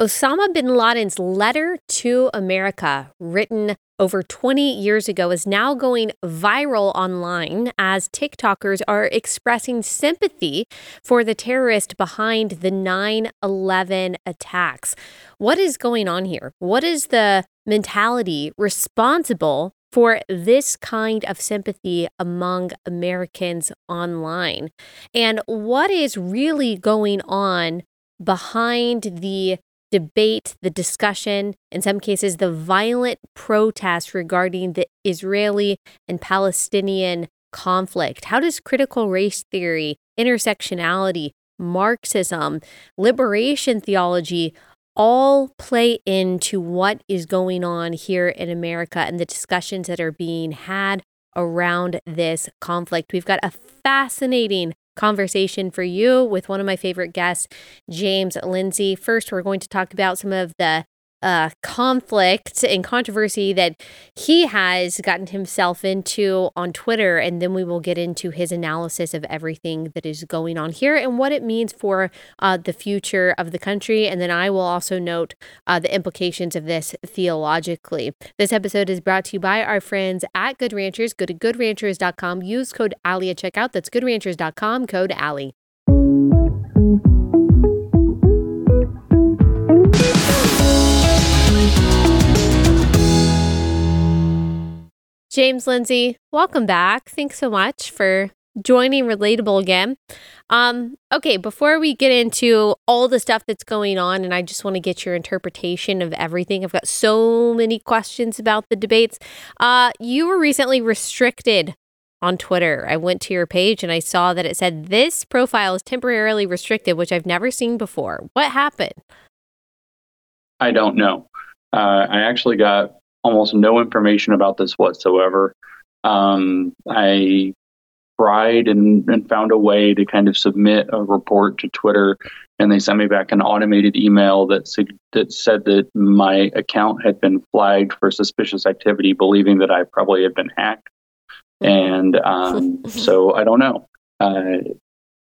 Osama bin Laden's letter to America, written over 20 years ago, is now going viral online as TikTokers are expressing sympathy for the terrorist behind the 9 11 attacks. What is going on here? What is the mentality responsible for this kind of sympathy among Americans online? And what is really going on behind the debate, the discussion, in some cases, the violent protest regarding the Israeli and Palestinian conflict? How does critical race theory, intersectionality, Marxism, liberation theology all play into what is going on here in America and the discussions that are being had around this conflict? We've got a fascinating conversation for you with one of my favorite guests, James Lindsay. First, we're going to talk about some of the uh, conflict and controversy that he has gotten himself into on Twitter. And then we will get into his analysis of everything that is going on here and what it means for uh, the future of the country. And then I will also note uh, the implications of this theologically. This episode is brought to you by our friends at Good Ranchers. Go to goodranchers.com. Use code Allie at checkout. That's goodranchers.com, code Allie. James Lindsay, welcome back. Thanks so much for joining Relatable again. Um, okay, before we get into all the stuff that's going on, and I just want to get your interpretation of everything. I've got so many questions about the debates. Uh, you were recently restricted on Twitter. I went to your page and I saw that it said this profile is temporarily restricted, which I've never seen before. What happened? I don't know. Uh, I actually got almost no information about this whatsoever. Um, I tried and, and, found a way to kind of submit a report to Twitter, and they sent me back an automated email that, that said that my account had been flagged for suspicious activity, believing that I probably had been hacked. And um, so I don't know. Uh,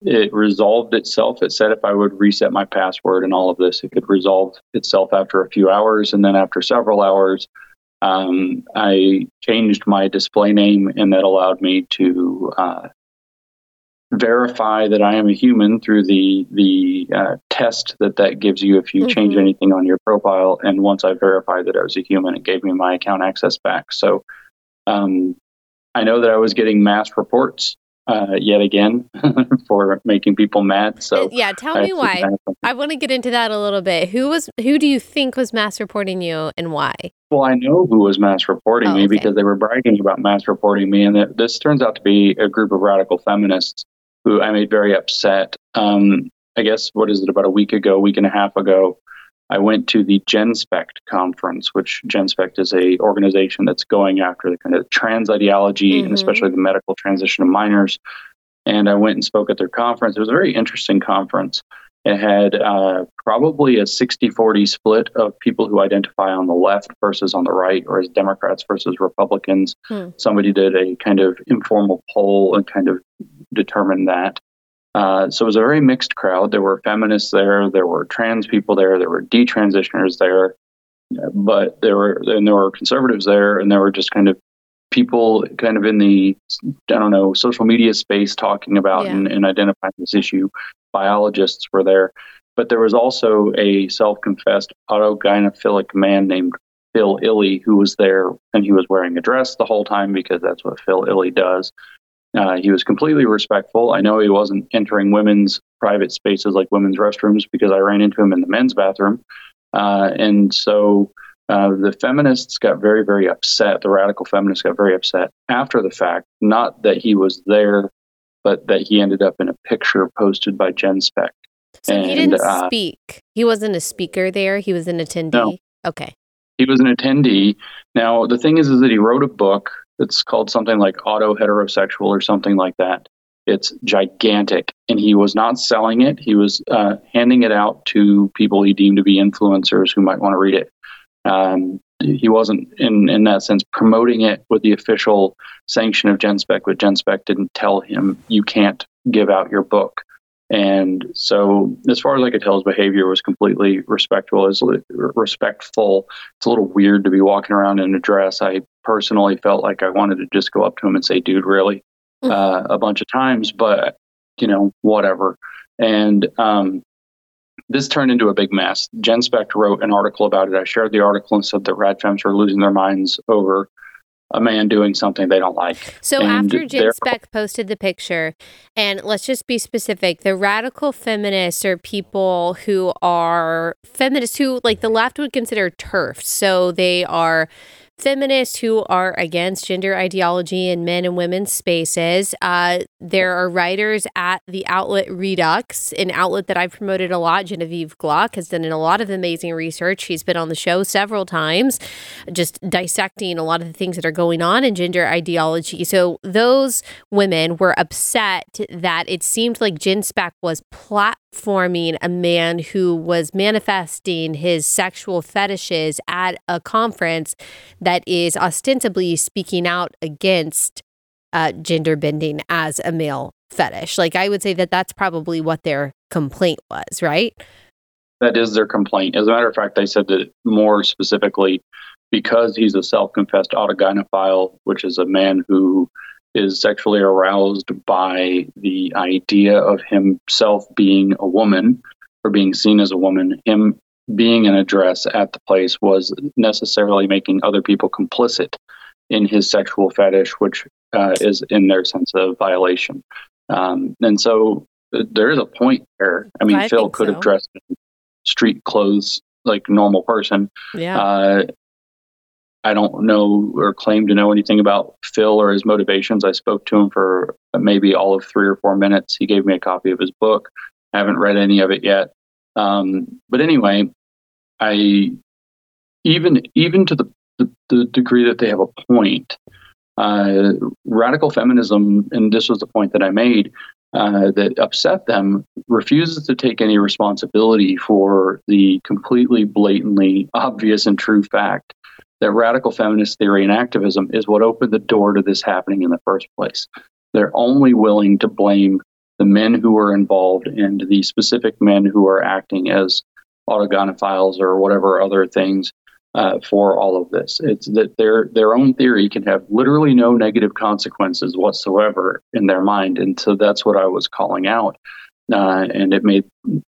it resolved itself. It said if I would reset my password and all of this, it could resolve itself after a few hours. And then after several hours, um, I changed my display name, and that allowed me to uh, verify that I am a human through the the uh, test that that gives you if you mm-hmm. change anything on your profile. And once I verified that I was a human, it gave me my account access back. So um, I know that I was getting mass reports uh, yet again for making people mad. So uh, yeah, tell me why. I want to get into that a little bit. Who was who do you think was mass reporting you and why? Well, I know who was mass reporting oh, me okay. because they were bragging about mass reporting me, and this turns out to be a group of radical feminists who I made very upset. Um, I guess what is it about a week ago, week and a half ago, I went to the GenSpect conference, which GenSpect is a organization that's going after the kind of trans ideology mm-hmm. and especially the medical transition of minors. And I went and spoke at their conference. It was a very interesting conference. It had uh, probably a 60 40 split of people who identify on the left versus on the right, or as Democrats versus Republicans. Hmm. Somebody did a kind of informal poll and kind of determined that. Uh, so it was a very mixed crowd. There were feminists there, there were trans people there, there were detransitioners there, but there were and there were conservatives there, and there were just kind of people kind of in the I don't know social media space talking about yeah. and, and identifying this issue. Biologists were there, but there was also a self-confessed autogynephilic man named Phil Illy who was there, and he was wearing a dress the whole time because that's what Phil Illy does. Uh, he was completely respectful. I know he wasn't entering women's private spaces like women's restrooms because I ran into him in the men's bathroom. Uh, and so uh, the feminists got very, very upset. The radical feminists got very upset after the fact, not that he was there, but that he ended up in a picture posted by GenSpect. So and, he didn't uh, speak. He wasn't a speaker there. He was an attendee. No. Okay. He was an attendee. Now the thing is, is that he wrote a book it's called something like auto heterosexual or something like that. It's gigantic, and he was not selling it. He was uh, handing it out to people he deemed to be influencers who might want to read it. Um, he wasn't, in in that sense, promoting it with the official sanction of Genspect, but Genspect didn't tell him you can't give out your book. And so, as far as I could tell, his behavior was completely respectful. Is respectful. It's a little weird to be walking around in a dress. I personally felt like I wanted to just go up to him and say, "Dude, really?" Mm-hmm. Uh, a bunch of times, but you know, whatever. And um, this turned into a big mess. Genspect wrote an article about it. I shared the article and said that rad femmes are losing their minds over a man doing something they don't like. So and after Genspect posted the picture, and let's just be specific, the radical feminists are people who are feminists who like the left would consider TERFs. So they are feminists who are against gender ideology in men and women's spaces. Uh, there are writers at the outlet Reduxx, an outlet that I've promoted a lot. Genevieve Gluck has done a lot of amazing research. She's been on the show several times, just dissecting a lot of the things that are going on in gender ideology. So those women were upset that it seemed like Jen was was platforming a man who was manifesting his sexual fetishes at a conference that is ostensibly speaking out against uh, gender bending as a male fetish. Like, I would say that that's probably what their complaint was, right? That is their complaint. As a matter of fact, they said that more specifically, because he's a self confessed autogynephile, which is a man who is sexually aroused by the idea of himself being a woman or being seen as a woman, him being in a dress at the place was necessarily making other people complicit in his sexual fetish, which uh, is in their sense of violation. Um, and so uh, there is a point there. I mean, I Phil could so. have dressed in street clothes like a normal person. Yeah. Uh, I don't know or claim to know anything about Phil or his motivations. I spoke to him for maybe all of three or four minutes. He gave me a copy of his book. I haven't read any of it yet. Um, but anyway, I even even to the, the, the degree that they have a point, uh, radical feminism, and this was the point that I made, uh, that upset them, refuses to take any responsibility for the completely blatantly obvious and true fact that radical feminist theory and activism is what opened the door to this happening in the first place. They're only willing to blame the men who are involved and the specific men who are acting as autogynephiles or whatever other things uh, for all of this. It's that their their own theory can have literally no negative consequences whatsoever in their mind, and so that's what I was calling out. Uh, and it made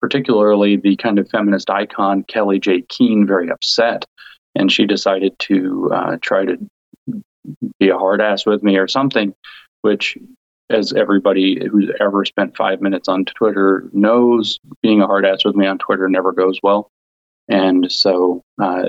particularly the kind of feminist icon Kellie-Jay Keen very upset, and she decided to uh, try to be a hard ass with me or something, which as everybody who's ever spent five minutes on Twitter knows, being a hard ass with me on Twitter never goes well. And so uh,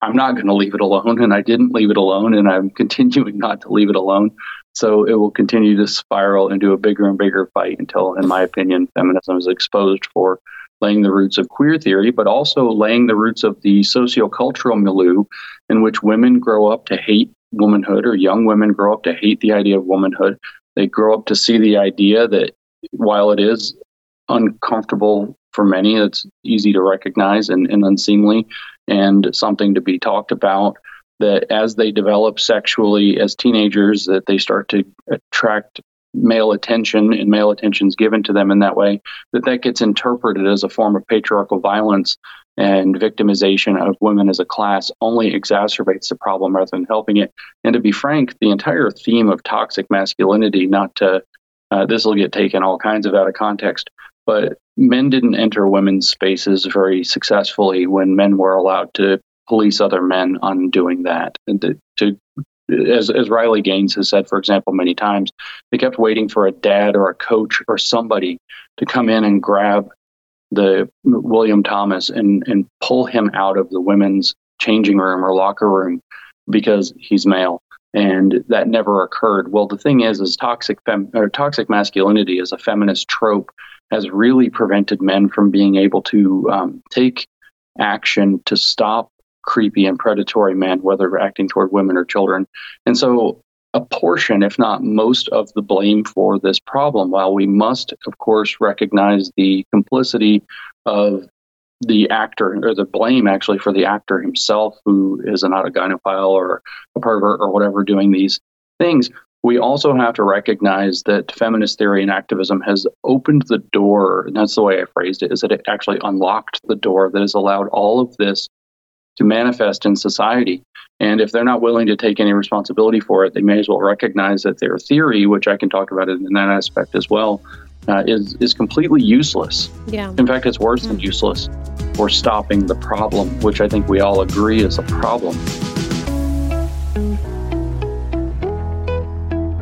I'm not going to leave it alone. And I didn't leave it alone. And I'm continuing not to leave it alone. So it will continue to spiral into a bigger and bigger fight until, in my opinion, feminism is exposed for laying the roots of queer theory, but also laying the roots of the sociocultural milieu in which women grow up to hate womanhood or young women grow up to hate the idea of womanhood they grow up to see the idea that while it is uncomfortable for many, it's easy to recognize and, and unseemly and something to be talked about that as they develop sexually as teenagers that they start to attract male attention and male attention is given to them in that way that that gets interpreted as a form of patriarchal violence and victimization of women as a class only exacerbates the problem rather than helping it. And to be frank, the entire theme of toxic masculinity, not to, uh, this will get taken all kinds of out of context, but men didn't enter women's spaces very successfully when men were allowed to police other men on doing that. And to, to as, as Riley Gaines has said, for example, many times, they kept waiting for a dad or a coach or somebody to come in and grab the William Thomas and and pull him out of the women's changing room or locker room because he's male and that never occurred well the thing is is toxic fem- or toxic masculinity is a feminist trope has really prevented men from being able to um, take action to stop creepy and predatory men whether acting toward women or children and so a portion, if not most, of the blame for this problem. While we must, of course, recognize the complicity of the actor, or the blame actually for the actor himself, who is an autogynephile or a pervert or whatever doing these things, we also have to recognize that feminist theory and activism has opened the door, and that's the way I phrased it, is that it actually unlocked the door that has allowed all of this to manifest in society. And if they're not willing to take any responsibility for it, they may as well recognize that their theory, which I can talk about it in that aspect as well, uh, is is completely useless. Yeah. In fact, it's worse mm-hmm. than mm. useless for stopping the problem, which I think we all agree is a problem.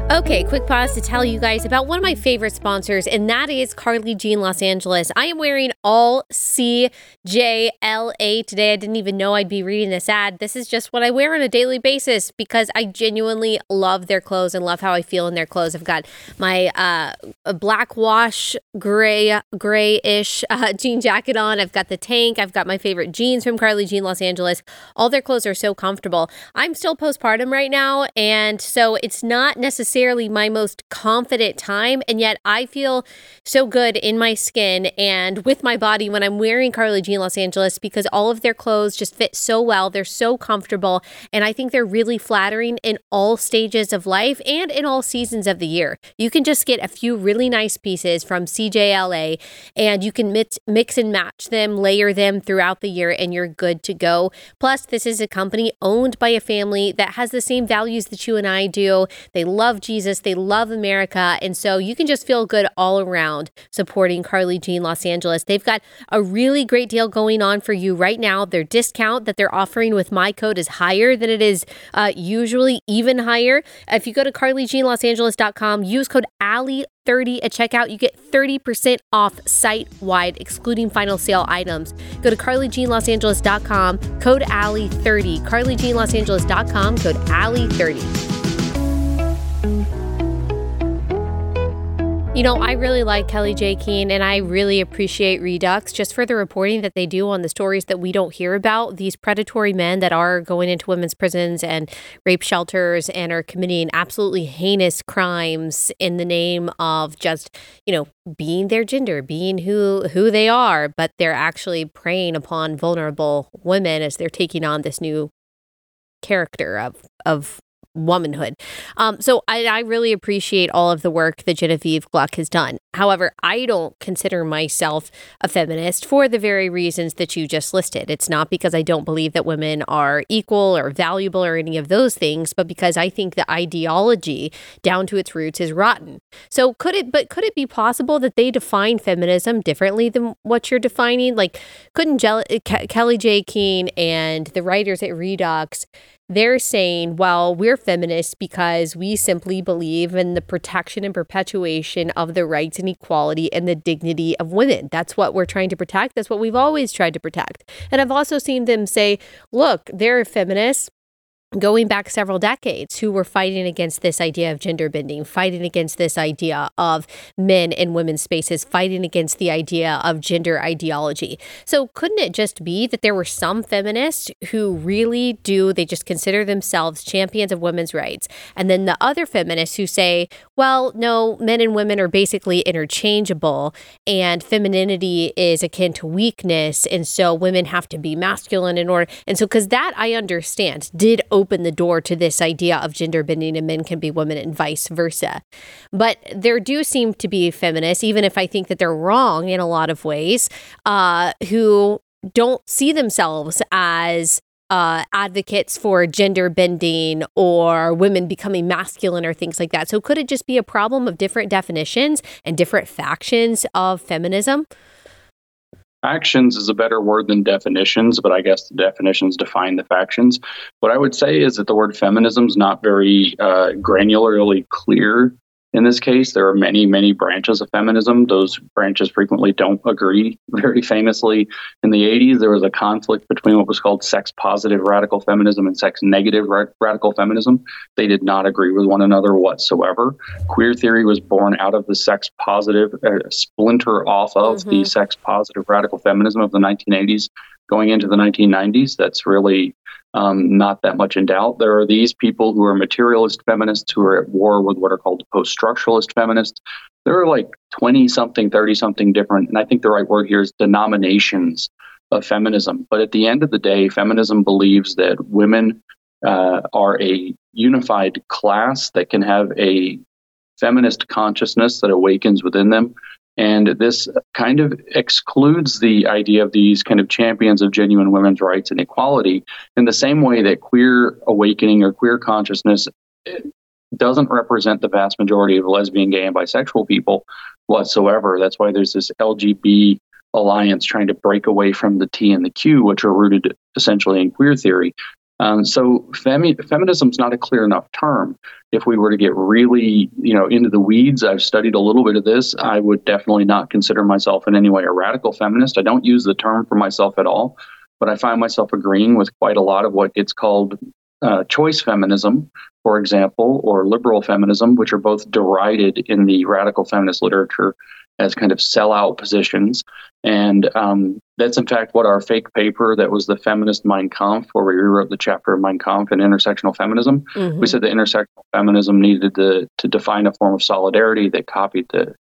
Okay, quick pause to tell you guys about one of my favorite sponsors, and that is Carly Jean Los Angeles. I am wearing all CJLA today. I didn't even know I'd be reading this ad. This is just what I wear on a daily basis because I genuinely love their clothes and love how I feel in their clothes. I've got my uh, black wash, gray, grayish uh, jean jacket on. I've got the tank. I've got my favorite jeans from Carly Jean Los Angeles. All their clothes are so comfortable. I'm still postpartum right now, and so it's not necessarily necessarily my most confident time. And yet I feel so good in my skin and with my body when I'm wearing Carly Jean Los Angeles because all of their clothes just fit so well. They're so comfortable. And I think they're really flattering in all stages of life and in all seasons of the year. You can just get a few really nice pieces from CJLA and you can mix, mix and match them, layer them throughout the year, and you're good to go. Plus, this is a company owned by a family that has the same values that you and I do. They love Jesus. They love America. And so you can just feel good all around supporting Carly Jean Los Angeles. They've got a really great deal going on for you right now. Their discount that they're offering with my code is higher than it is uh, usually, even higher. If you go to carlyjeanlosangeles.com, use code Allie 30 at checkout, you get 30% off site wide, excluding final sale items. Go to carlyjeanlosangeles.com, code Allie30. carlyjeanlosangeles.com, code Allie30. You know, I really like Kellie-Jay Keen and I really appreciate Reduxx just for the reporting that they do on the stories that we don't hear about. These predatory men that are going into women's prisons and rape shelters and are committing absolutely heinous crimes in the name of just, you know, being their gender, being who who they are, but they're actually preying upon vulnerable women as they're taking on this new character of of womanhood. Um, so I, I, really appreciate all of the work that Genevieve Gluck has done. However, I don't consider myself a feminist for the very reasons that you just listed. It's not because I don't believe that women are equal or valuable or any of those things, but because I think the ideology down to its roots is rotten. So could it, but could it be possible that they define feminism differently than what you're defining? Like, couldn't eh, Ke- Kellie-Jay Keen and the writers at Reduxx they're saying, well, we're feminists because we simply believe in the protection and perpetuation of the rights and equality and the dignity of women. That's what we're trying to protect. That's what we've always tried to protect. And I've also seen them say, look, they're feminists going back several decades who were fighting against this idea of gender bending, fighting against this idea of men and women's spaces, fighting against the idea of gender ideology. So, couldn't it just be that there were some feminists who really do, they just consider themselves champions of women's rights? And then the other feminists who say, well, no, men and women are basically interchangeable and femininity is akin to weakness. And so women have to be masculine in order. And so, because that I understand did open the door to this idea of gender bending and men can be women and vice versa. But there do seem to be feminists, even if I think that they're wrong in a lot of ways, uh, who don't see themselves as uh, advocates for gender bending or women becoming masculine or things like that. So, could it just be a problem of different definitions and different factions of feminism? Factions is a better word than definitions, but I guess the definitions define the factions. What I would say is that the word feminism is not very uh, granularly clear in this case, there are many, many branches of feminism. Those branches frequently don't agree. Very famously, in the 80s, there was a conflict between what was called sex positive radical feminism and sex negative ra- radical feminism. They did not agree with one another whatsoever. Queer theory was born out of the sex positive, uh, splinter off of mm-hmm. the sex positive radical feminism of the 1980s going into the 1990s. That's really um, not that much in doubt. There are these people who are materialist feminists who are at war with what are called post structuralist feminists. There are like 20 something, 30 something different, and I think the right word here is denominations of feminism. But at the end of the day, feminism believes that women uh, are a unified class that can have a feminist consciousness that awakens within them. And this kind of excludes the idea of these kind of champions of genuine women's rights and equality in the same way that queer awakening or queer consciousness doesn't represent the vast majority of lesbian, gay, and bisexual people whatsoever. That's why there's this LGB alliance trying to break away from the T and the Q, which are rooted essentially in queer theory. Um, so femi- feminism is not a clear enough term. If we were to get really, you know, into the weeds, I've studied a little bit of this. I would definitely not consider myself in any way a radical feminist. I don't use the term for myself at all, but I find myself agreeing with quite a lot of what gets called uh, choice feminism, for example, or liberal feminism, which are both derided in the radical feminist literature as kind of sellout positions. And um, that's in fact what our fake paper that was the feminist Mein Kampf, where we rewrote the chapter of Mein Kampf and intersectional feminism. Mm-hmm. We said that intersectional feminism needed to, to define a form of solidarity that copied the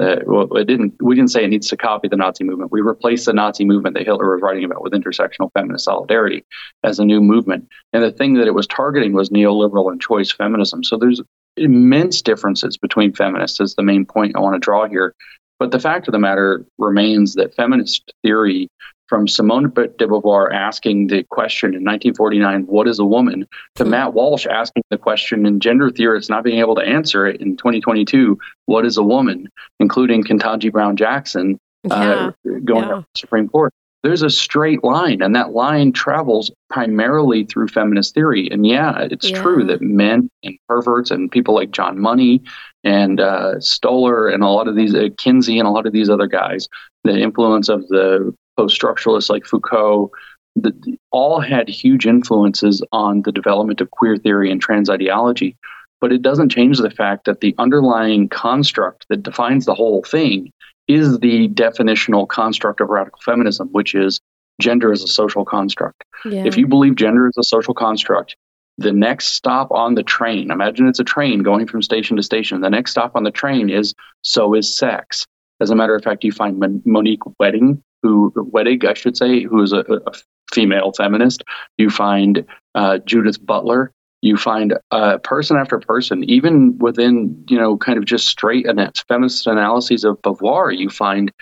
uh, well, it didn't. We didn't say it needs to copy the Nazi movement. We replaced the Nazi movement that Hitler was writing about with intersectional feminist solidarity as a new movement. And the thing that it was targeting was neoliberal and choice feminism. So there's immense differences between feminists. Is the main point I want to draw here. But the fact of the matter remains that feminist theory, from Simone de Beauvoir asking the question in 1949, what is a woman, to hmm. Matt Walsh asking the question in gender theorists not being able to answer it in 2022, what is a woman, including Ketanji Brown Jackson uh, yeah. going yeah. to the Supreme Court there's a straight line, and that line travels primarily through feminist theory. And yeah, it's yeah. true that men and perverts and people like John Money and uh, Stoller and a lot of these, uh, Kinsey and a lot of these other guys, the influence of the post structuralists like Foucault, the, all had huge influences on the development of queer theory and trans ideology. But it doesn't change the fact that the underlying construct that defines the whole thing is the definitional construct of radical feminism, which is gender as a social construct. Yeah. If you believe gender is a social construct, the next stop on the train, imagine it's a train going from station to station. The next stop on the train is so is sex. As a matter of fact, you find Monique Wedding, who Wittig, I should say, who is a, a female feminist. You find uh, Judith Butler, you find uh, person after person, even within, you know, kind of just straight and feminist analyses of Beauvoir, you find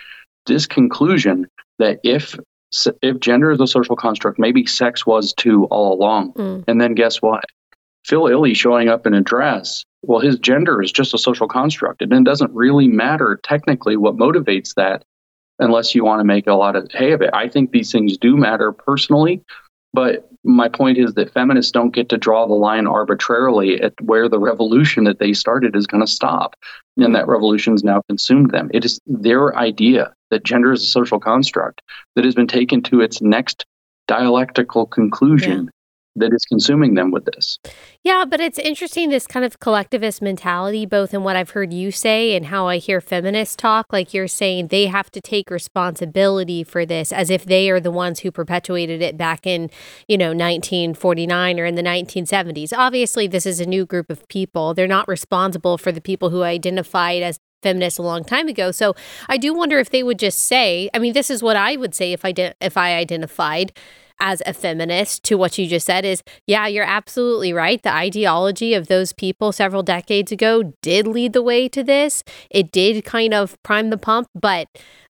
this conclusion that if if gender is a social construct, maybe sex was too all along. Mm. And then guess what? Phil Illy showing up in a dress, well, his gender is just a social construct. And it doesn't really matter technically what motivates that unless you want to make a lot of hay of it. I think these things do matter personally, but my point is that feminists don't get to draw the line arbitrarily at where the revolution that they started is going to stop. And that revolution's now consumed them. It is their idea that gender is a social construct that has been taken to its next dialectical conclusion that is consuming them with this. Yeah, but it's interesting this kind of collectivist mentality, both in what I've heard you say and how I hear feminists talk. Like you're saying they have to take responsibility for this as if they are the ones who perpetuated it back in, you know, 1949 or in the 1970s. Obviously, this is a new group of people. They're not responsible for the people who identified as feminists a long time ago. So I do wonder if they would just say, I mean, this is what I would say if I did if I identified as a feminist to what you just said is yeah, you're absolutely right. The ideology of those people several decades ago did lead the way to this. It did kind of prime the pump, but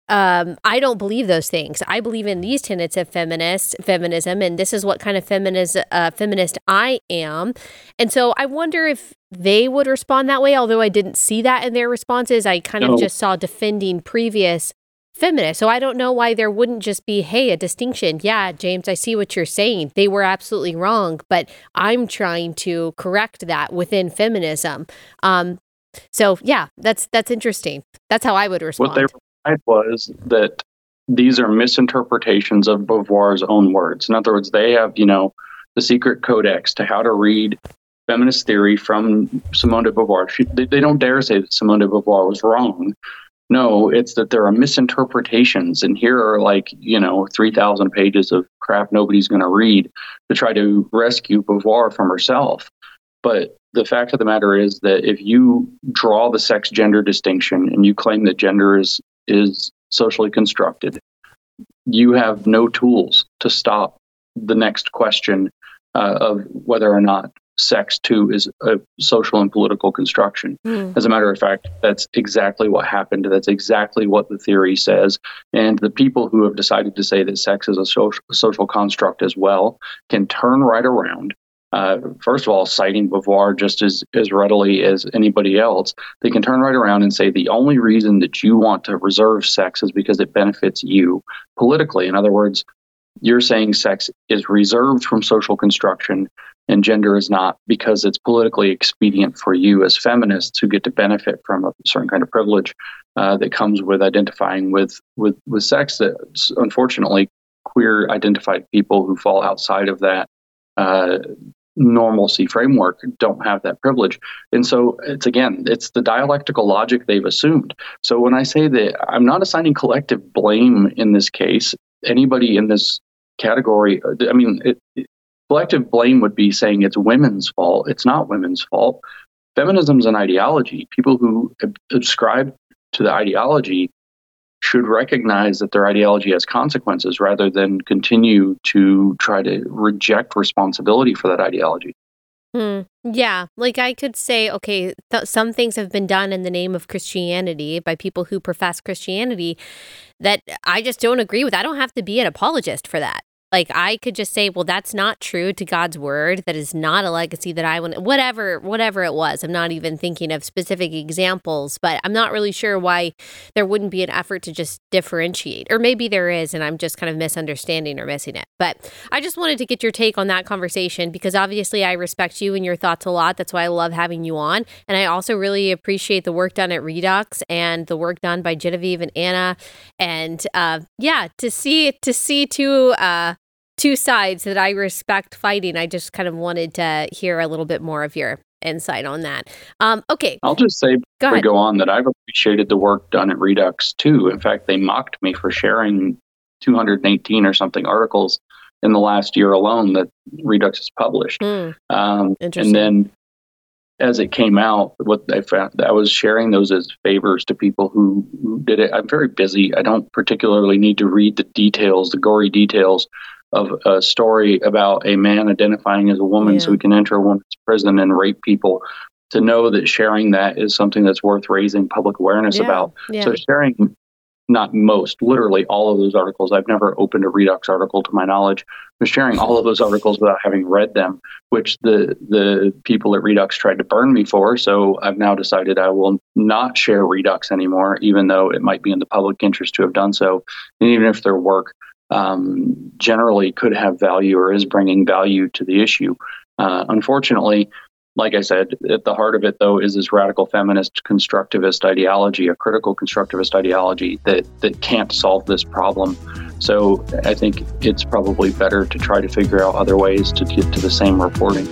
um, I don't believe those things. I believe in these tenets of feminist feminism, and this is what kind of feminist uh, feminist I am. And so I wonder if they would respond that way. Although I didn't see that in their responses, I kind no. of just saw defending previous feminist. So I don't know why there wouldn't just be, hey, a distinction. Yeah, James, I see what you're saying. They were absolutely wrong, but I'm trying to correct that within feminism. Um, so yeah, that's that's interesting. That's how I would respond. What they replied was that these are misinterpretations of Beauvoir's own words. In other words, they have, you know, the secret codex to how to read feminist theory from Simone de Beauvoir. She, they, they, don't dare say that Simone de Beauvoir was wrong. No, it's that there are misinterpretations, and here are like you know three thousand pages of crap nobody's going to read to try to rescue Beauvoir from herself. But the fact of the matter is that if you draw the sex gender distinction and you claim that gender is is socially constructed, you have no tools to stop the next question uh, of whether or not sex too is a social and political construction. Mm. As a matter of fact, that's exactly what happened. That's exactly what the theory says. And the people who have decided to say that sex is a social, social construct as well can turn right around uh, first of all, citing Beauvoir just as, as readily as anybody else, they can turn right around and say the only reason that you want to reserve sex is because it benefits you politically. In other words, you're saying sex is reserved from social construction and gender is not because it's politically expedient for you as feminists who get to benefit from a certain kind of privilege uh, that comes with identifying with, with, with sex that unfortunately queer identified people who fall outside of that uh, normalcy framework don't have that privilege. And so it's again, it's the dialectical logic they've assumed. So when I say that I'm not assigning collective blame in this case, anybody in this category, I mean, it, collective blame would be saying it's women's fault. It's not women's fault. Feminism is an ideology. People who subscribe to the ideology should recognize that their ideology has consequences rather than continue to try to reject responsibility for that ideology. Hmm. Yeah, like I could say, okay, th- some things have been done in the name of Christianity by people who profess Christianity that I just don't agree with. I don't have to be an apologist for that. Like I could just say, well, that's not true to God's word. That is not a legacy that I want. Whatever, whatever it was. I'm not even thinking of specific examples, but I'm not really sure why there wouldn't be an effort to just differentiate, or maybe there is, and I'm just kind of misunderstanding or missing it. But I just wanted to get your take on that conversation because obviously I respect you and your thoughts a lot. That's why I love having you on, and I also really appreciate the work done at Reduxx and the work done by Genevieve and Anna, and uh, yeah, to see to see two. Uh, two sides that I respect fighting. I just kind of wanted to hear a little bit more of your insight on that. Um, okay. I'll just say go we go on that I've appreciated the work done at Reduxx too. In fact, they mocked me for sharing 218 or something articles in the last year alone that Reduxx has published. Mm. Um, and then as it came out, what I found, I was sharing those as favors to people who, who did it. I'm very busy. I don't particularly need to read the details, the gory details of a story about a man identifying as a woman yeah. so he can enter a woman's prison and rape people to know that sharing that is something that's worth raising public awareness yeah. about yeah. so sharing not most literally all of those articles i've never opened a reduxx article to my knowledge but sharing all of those articles without having read them which the the people at reduxx tried to burn me for so i've now decided i will not share reduxx anymore even though it might be in the public interest to have done so and even if their work um, generally could have value or is bringing value to the issue. Uh, unfortunately, like I said, at the heart of it, though, is this radical feminist constructivist ideology, a critical constructivist ideology that, that can't solve this problem. So I think it's probably better to try to figure out other ways to get to the same reporting.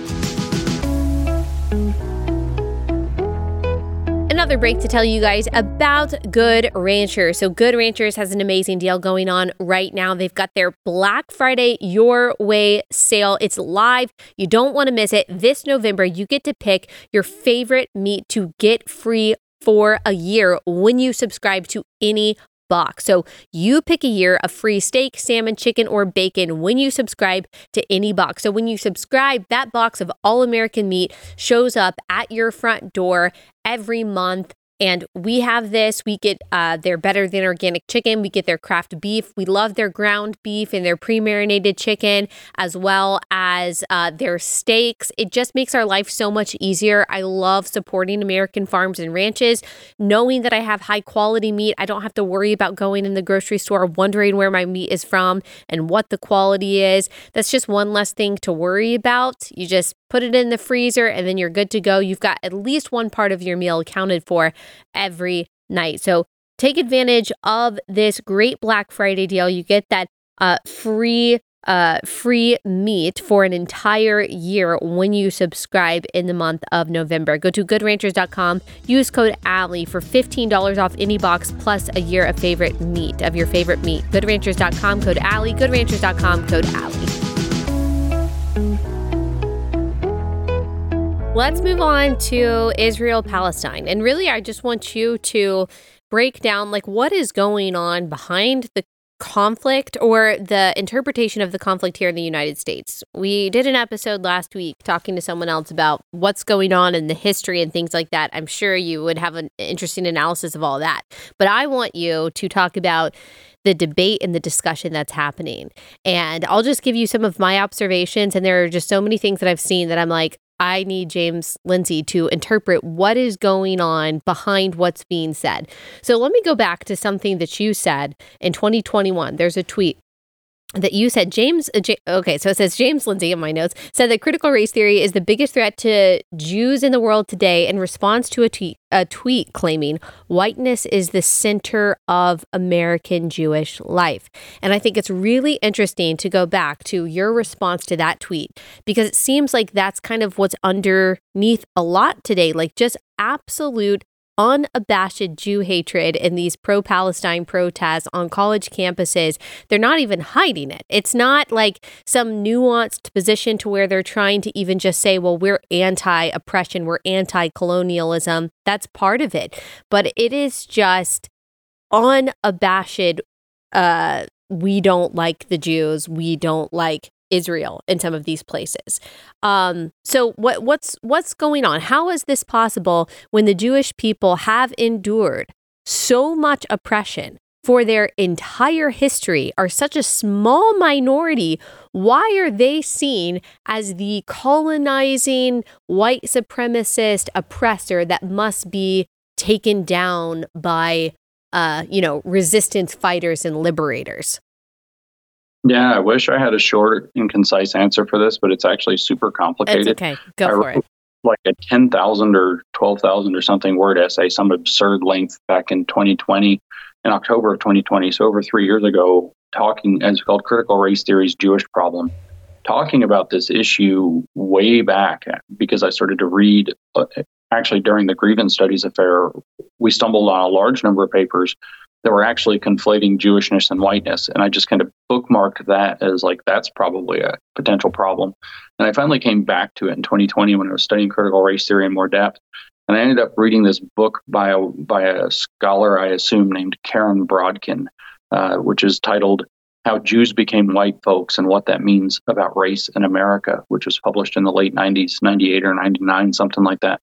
Another break to tell you guys about Good Ranchers. So, Good Ranchers has an amazing deal going on right now. They've got their Black Friday Your Way sale. It's live. You don't want to miss it. This November, you get to pick your favorite meat to get free for a year when you subscribe to any box. So you pick a year of free steak, salmon, chicken, or bacon when you subscribe to any box. So when you subscribe, that box of all American meat shows up at your front door every month and we have this. We get uh, their better than organic chicken. We get their craft beef. We love their ground beef and their pre marinated chicken, as well as uh, their steaks. It just makes our life so much easier. I love supporting American farms and ranches, knowing that I have high quality meat. I don't have to worry about going in the grocery store wondering where my meat is from and what the quality is. That's just one less thing to worry about. You just put it in the freezer, and then you're good to go. You've got at least one part of your meal accounted for every night. So take advantage of this great Black Friday deal. You get that uh, free uh, free meat for an entire year when you subscribe in the month of November. Go to goodranchers.com, use code Allie for $15 off any box plus a year of favorite meat, of your favorite meat. Goodranchers.com, code Allie, goodranchers.com, code Allie. Let's move on to Israel Palestine. And really, I just want you to break down like what is going on behind the conflict or the interpretation of the conflict here in the United States. We did an episode last week talking to someone else about what's going on in the history and things like that. I'm sure you would have an interesting analysis of all that. But I want you to talk about the debate and the discussion that's happening. And I'll just give you some of my observations. And there are just so many things that I've seen that I'm like, I need James Lindsay to interpret what is going on behind what's being said. So let me go back to something that you said in 2021. There's a tweet that you said James uh, okay so it says James Lindsay in my notes said that critical race theory is the biggest threat to Jews in the world today in response to a tweet a tweet claiming whiteness is the center of American Jewish life. And I think it's really interesting to go back to your response to that tweet because it seems like that's kind of what's underneath a lot today like just absolute unabashed Jew hatred in these pro Palestine protests on college campuses. They're not even hiding it. It's not like some nuanced position to where they're trying to even just say, well, we're anti oppression, we're anti colonialism. That's part of it. But it is just unabashed. Uh, we don't like the Jews. We don't like Israel in some of these places. Um, so what what's what's going on? How is this possible when the Jewish people have endured so much oppression for their entire history, are such a small minority? Why are they seen as the colonizing white supremacist oppressor that must be taken down by uh, you know, resistance fighters and liberators? Yeah, I wish I had a short and concise answer for this, but it's actually super complicated. It's okay. Go I for it. Like a 10,000 or 12,000 or something word essay, some absurd length back in 2020, in October of 2020, so over three years ago, talking, as called Critical Race Theory's Jewish Problem, talking about this issue way back because I started to read, uh, actually during the grievance studies affair, we stumbled on a large number of papers that were actually conflating Jewishness and whiteness. And I just kind of bookmarked that as like, that's probably a potential problem. And I finally came back to it in 2020 when I was studying critical race theory in more depth. And I ended up reading this book by a, by a scholar, I assume, named Karen Brodkin, uh, which is titled How Jews Became White Folks and What That Means About Race in America, which was published in the late 90s, 98 or 99, something like that.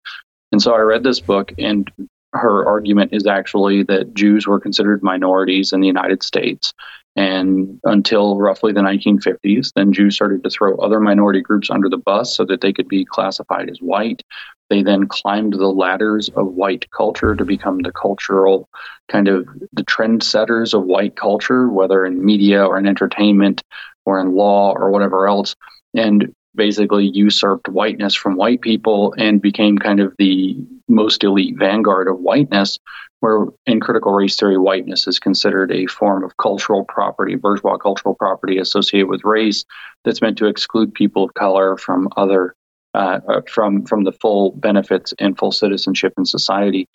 And so I read this book, and her argument is actually that Jews were considered minorities in the United States. And until roughly the 1950s, then Jews started to throw other minority groups under the bus so that they could be classified as white. They then climbed the ladders of white culture to become the cultural kind of the trendsetters of white culture, whether in media or in entertainment or in law or whatever else. And basically usurped whiteness from white people and became kind of the most elite vanguard of whiteness, where in critical race theory, whiteness is considered a form of cultural property, bourgeois cultural property associated with race that's meant to exclude people of color from other uh, uh from from the full benefits and full citizenship in society.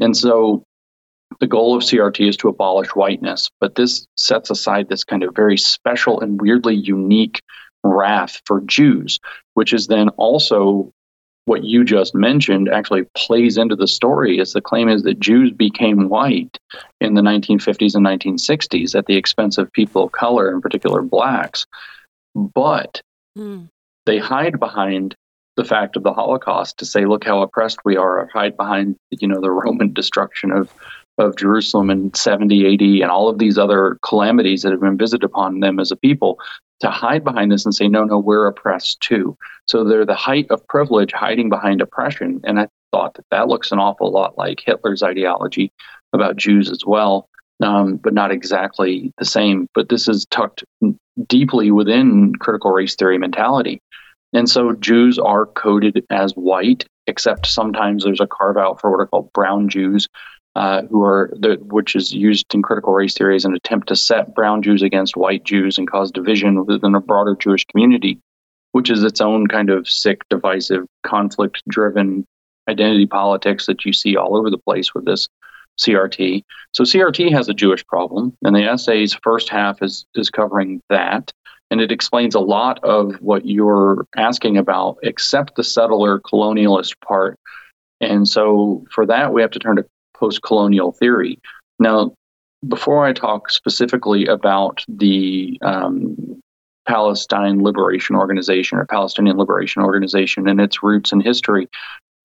And so the goal of CRT is to abolish whiteness, but this sets aside this kind of very special and weirdly unique wrath for Jews, which is then also what you just mentioned actually plays into the story is the claim is that Jews became white in the 1950s and 1960s at the expense of people of color, in particular blacks. But mm. they hide behind the fact of the Holocaust to say, look how oppressed we are, or hide behind, you know, the Roman destruction of of Jerusalem in 70 AD and all of these other calamities that have been visited upon them as a people to hide behind this and say, no, no, we're oppressed too. So they're the height of privilege hiding behind oppression. And I thought that that looks an awful lot like Hitler's ideology about Jews as well, um, but not exactly the same. But this is tucked deeply within critical race theory mentality. And so Jews are coded as white, except sometimes there's a carve out for what are called brown Jews, uh, who are the, which is used in critical race theory as an attempt to set brown Jews against white Jews and cause division within a broader Jewish community, which is its own kind of sick, divisive, conflict-driven identity politics that you see all over the place with this CRT. So CRT has a Jewish problem, and the essay's first half is is covering that. And it explains a lot of what you're asking about, except the settler colonialist part. And so for that, we have to turn to post colonial theory. Now, before I talk specifically about the um, Palestine Liberation Organization or Palestinian Liberation Organization and its roots and history,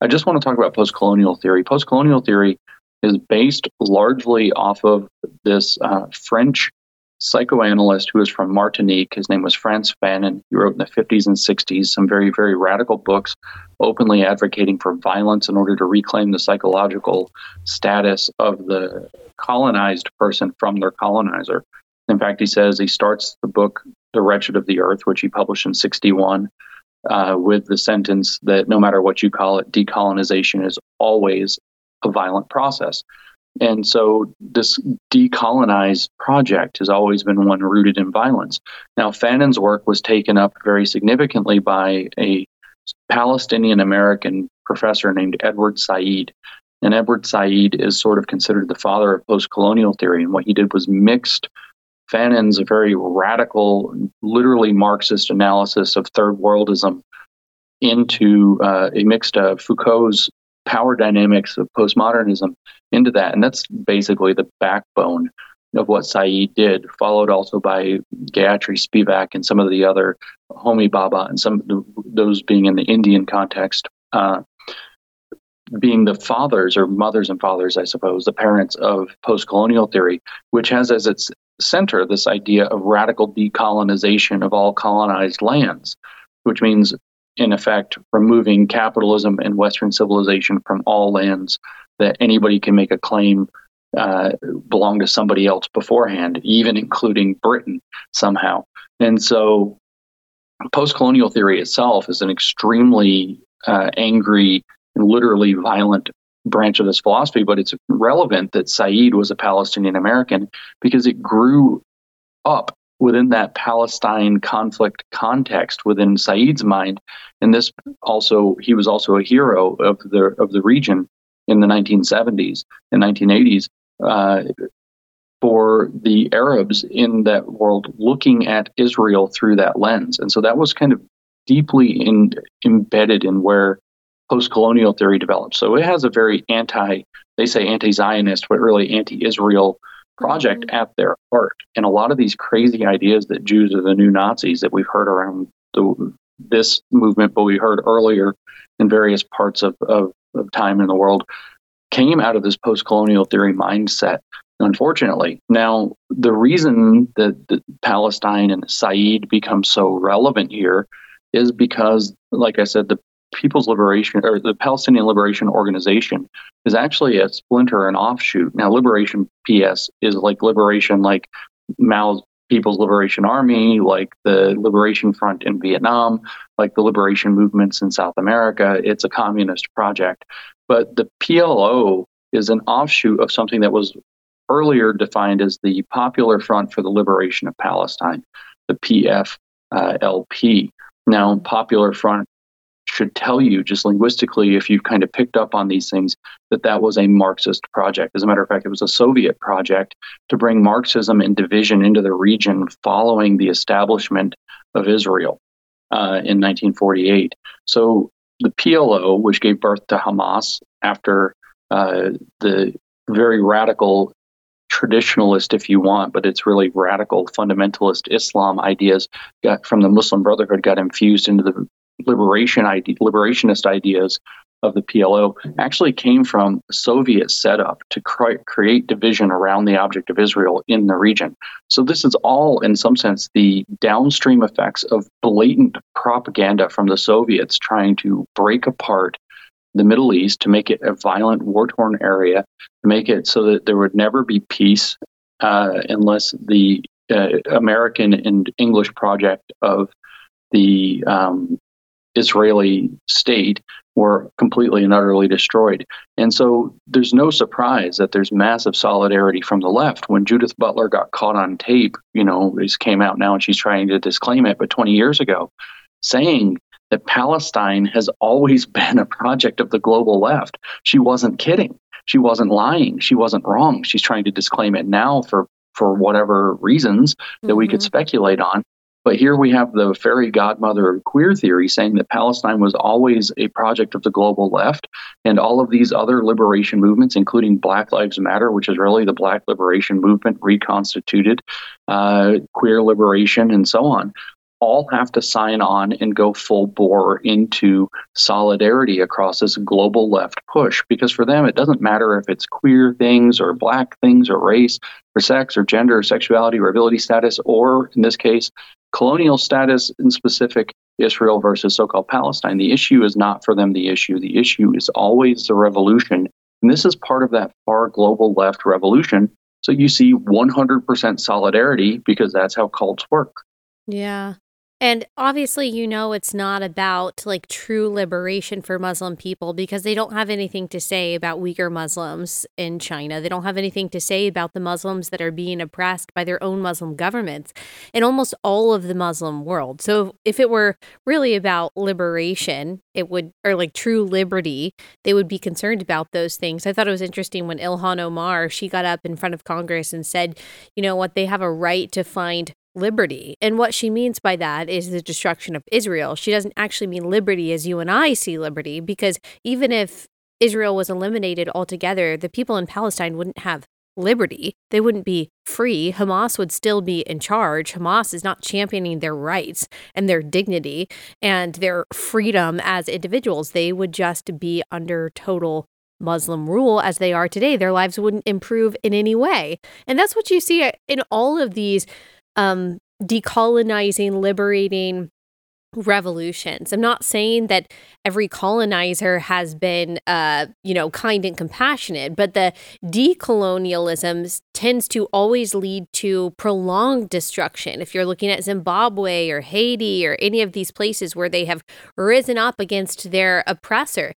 I just want to talk about post colonial theory. Post colonial theory is based largely off of this uh, French psychoanalyst who was from Martinique. His name was Frantz Fanon. He wrote in the 50s and 60s some very, very radical books, openly advocating for violence in order to reclaim the psychological status of the colonized person from their colonizer. In fact, he says he starts the book, The Wretched of the Earth, which he published in 61. Uh, with the sentence that no matter what you call it, decolonization is always a violent process. And so this decolonized project has always been one rooted in violence. Now, Fanon's work was taken up very significantly by a Palestinian American professor named Edward Said. And Edward Said is sort of considered the father of post colonial theory. And what he did was mixed Fanon's very radical, literally Marxist analysis of third worldism into uh, a mixed uh, Foucault's power dynamics of postmodernism into that. And that's basically the backbone of what Said did, followed also by Gayatri Spivak and some of the other Homi Bhabha and some the, those being in the Indian context, uh, being the fathers or mothers and fathers, I suppose, the parents of post colonial theory, which has as its center this idea of radical decolonization of all colonized lands, which means in effect, removing capitalism and Western civilization from all lands that anybody can make a claim uh, belong to somebody else beforehand, even including Britain somehow. And so, post colonial theory itself is an extremely uh, angry and literally violent branch of this philosophy, but it's relevant that Said was a Palestinian American because it grew up within that Palestine conflict context within Said's mind. And this also, he was also a hero of the of the region in the 1970s and 1980s uh, for the Arabs in that world looking at Israel through that lens. And so that was kind of deeply in, embedded in where post-colonial theory developed. So it has a very anti, they say anti-Zionist, but really anti-Israel project mm-hmm. at their heart. And a lot of these crazy ideas that Jews are the new Nazis that we've heard around the, this movement, but we heard earlier in various parts of, of, of time in the world, came out of this post colonial theory mindset. Unfortunately, now the reason that, Palestine and Said become so relevant here is because, like I said, the People's Liberation or the Palestinian Liberation Organization is actually a splinter and offshoot. Now, Liberation PS is like liberation, like Mao's People's Liberation Army, like the Liberation Front in Vietnam, like the liberation movements in South America. It's a communist project. But the PLO is an offshoot of something that was earlier defined as the Popular Front for the Liberation of Palestine, the PFLP. Now, Popular Front should tell you just linguistically, if you've kind of picked up on these things, that that was a Marxist project. As a matter of fact, it was a Soviet project to bring Marxism and division into the region following the establishment of Israel uh, in 1948. So the PLO, which gave birth to Hamas after uh, the very radical traditionalist, if you want, but it's really radical fundamentalist Islam ideas got from the Muslim Brotherhood got infused into the liberation idea, liberationist ideas of the PLO actually came from Soviet setup to cre- create division around the object of Israel in the region. So this is all, in some sense, the downstream effects of blatant propaganda from the Soviets trying to break apart the Middle East to make it a violent, war-torn area, to make it so that there would never be peace uh, unless the uh, American and English project of the um, Israeli state were completely and utterly destroyed. And so there's no surprise that there's massive solidarity from the left. When Judith Butler got caught on tape, you know, this came out now and she's trying to disclaim it, but 20 years ago, saying that Palestine has always been a project of the global left. She wasn't kidding. She wasn't lying. She wasn't wrong. She's trying to disclaim it now for for whatever reasons that mm-hmm. we could mm-hmm. speculate on. But here we have the fairy godmother of queer theory saying that Palestine was always a project of the global left, and all of these other liberation movements, including Black Lives Matter, which is really the Black liberation movement reconstituted, uh, queer liberation, and so on, all have to sign on and go full bore into solidarity across this global left push. Because for them, it doesn't matter if it's queer things or black things or race or sex or gender or sexuality or ability status, or in this case, colonial status in specific Israel versus so called Palestine. The issue is not for them the issue. The issue is always the revolution. And this is part of that far global left revolution. So you see 100% solidarity because that's how cults work. Yeah. And obviously, you know, it's not about like true liberation for Muslim people because they don't have anything to say about Uyghur Muslims in China. They don't have anything to say about the Muslims that are being oppressed by their own Muslim governments in almost all of the Muslim world. So, if it were really about liberation, it would, or like true liberty, they would be concerned about those things. I thought it was interesting when Ilhan Omar, she got up in front of Congress and said, you know what, they have a right to find liberty. And what she means by that is the destruction of Israel. She doesn't actually mean liberty as you and I see liberty, because even if Israel was eliminated altogether, the people in Palestine wouldn't have liberty. They wouldn't be free. Hamas would still be in charge. Hamas is not championing their rights and their dignity and their freedom as individuals. They would just be under total Muslim rule as they are today. Their lives wouldn't improve in any way. And that's what you see in all of these um, decolonizing, liberating revolutions. I'm not saying that every colonizer has been, uh, you know, kind and compassionate, but the decolonialism tends to always lead to prolonged destruction. If you're looking at Zimbabwe or Haiti or any of these places where they have risen up against their oppressor,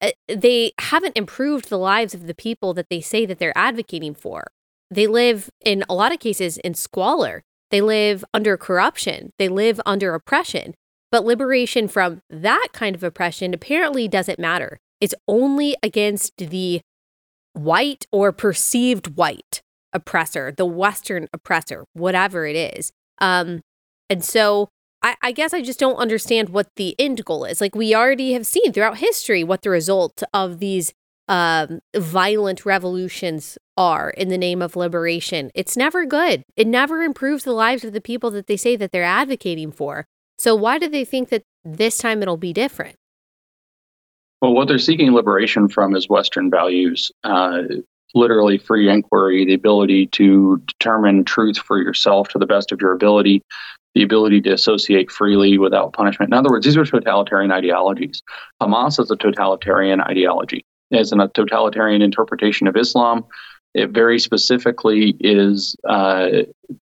uh, they haven't improved the lives of the people that they say that they're advocating for. They live in a lot of cases in squalor. They live under corruption, they live under oppression. But liberation from that kind of oppression apparently doesn't matter. It's only against the white or perceived white oppressor, the Western oppressor, whatever it is. Um, and so I, I, guess I just don't understand what the end goal is. Like we already have seen throughout history what the result of these um, violent revolutions are in the name of liberation. It's never good. It never improves the lives of the people that they say that they're advocating for. So why do they think that this time it'll be different? Well, what they're seeking liberation from is Western values, uh, literally free inquiry, the ability to determine truth for yourself to the best of your ability, the ability to associate freely without punishment. In other words, these are totalitarian ideologies. Hamas is a totalitarian ideology as a totalitarian interpretation of Islam. It very specifically is, uh,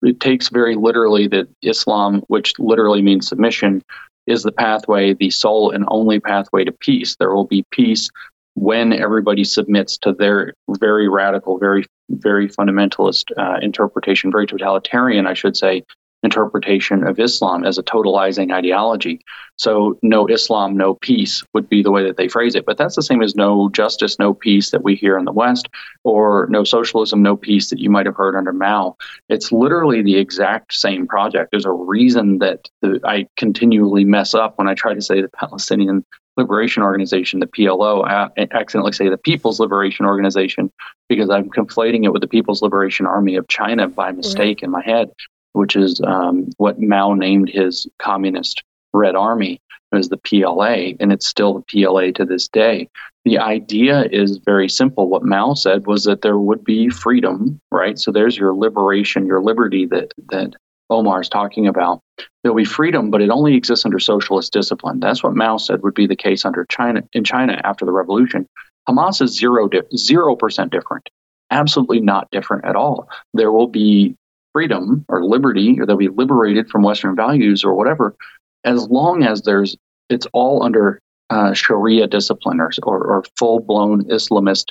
it takes very literally that Islam, which literally means submission, is the pathway, the sole and only pathway to peace. There will be peace when everybody submits to their very radical, very, very fundamentalist uh, interpretation, very totalitarian, I should say, interpretation of Islam as a totalizing ideology. So, no Islam, no peace would be the way that they phrase it. But that's the same as no justice, no peace that we hear in the West, or no socialism, no peace that you might have heard under Mao. It's literally the exact same project. There's a reason that the, I continually mess up when I try to say the Palestinian Liberation Organization, the PLO, I accidentally say the People's Liberation Organization because I'm conflating it with the People's Liberation Army of China by mistake right. in my head which is um, what Mao named his communist Red Army, as the PLA, and it's still the PLA to this day. The idea is very simple. What Mao said was that there would be freedom, right? So there's your liberation, your liberty that that Omar is talking about. There'll be freedom, but it only exists under socialist discipline. That's what Mao said would be the case under China in China after the revolution. Hamas is zero zero percent different. Absolutely not different at all. There will be freedom or liberty or they'll be liberated from Western values or whatever, as long as there's it's all under uh, Sharia discipline or, or, or full blown Islamist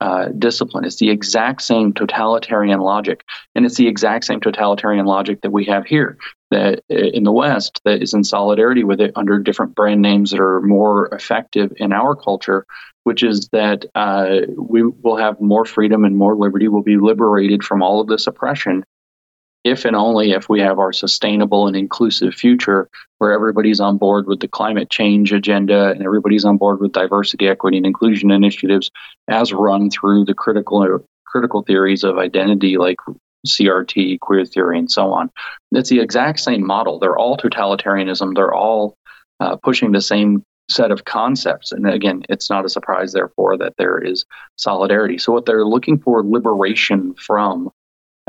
uh, discipline. It's the exact same totalitarian logic, and it's the exact same totalitarian logic that we have here that uh, in the West that is in solidarity with it under different brand names that are more effective in our culture. Which is that uh, we will have more freedom and more liberty. We'll be liberated from all of this oppression if and only if we have our sustainable and inclusive future where everybody's on board with the climate change agenda and everybody's on board with diversity, equity, and inclusion initiatives as run through the critical critical theories of identity like CRT, queer theory, and so on. It's the exact same model. They're all totalitarianism. They're all uh, pushing the same set of concepts. And again, it's not a surprise, therefore, that there is solidarity. So, what they're looking for liberation from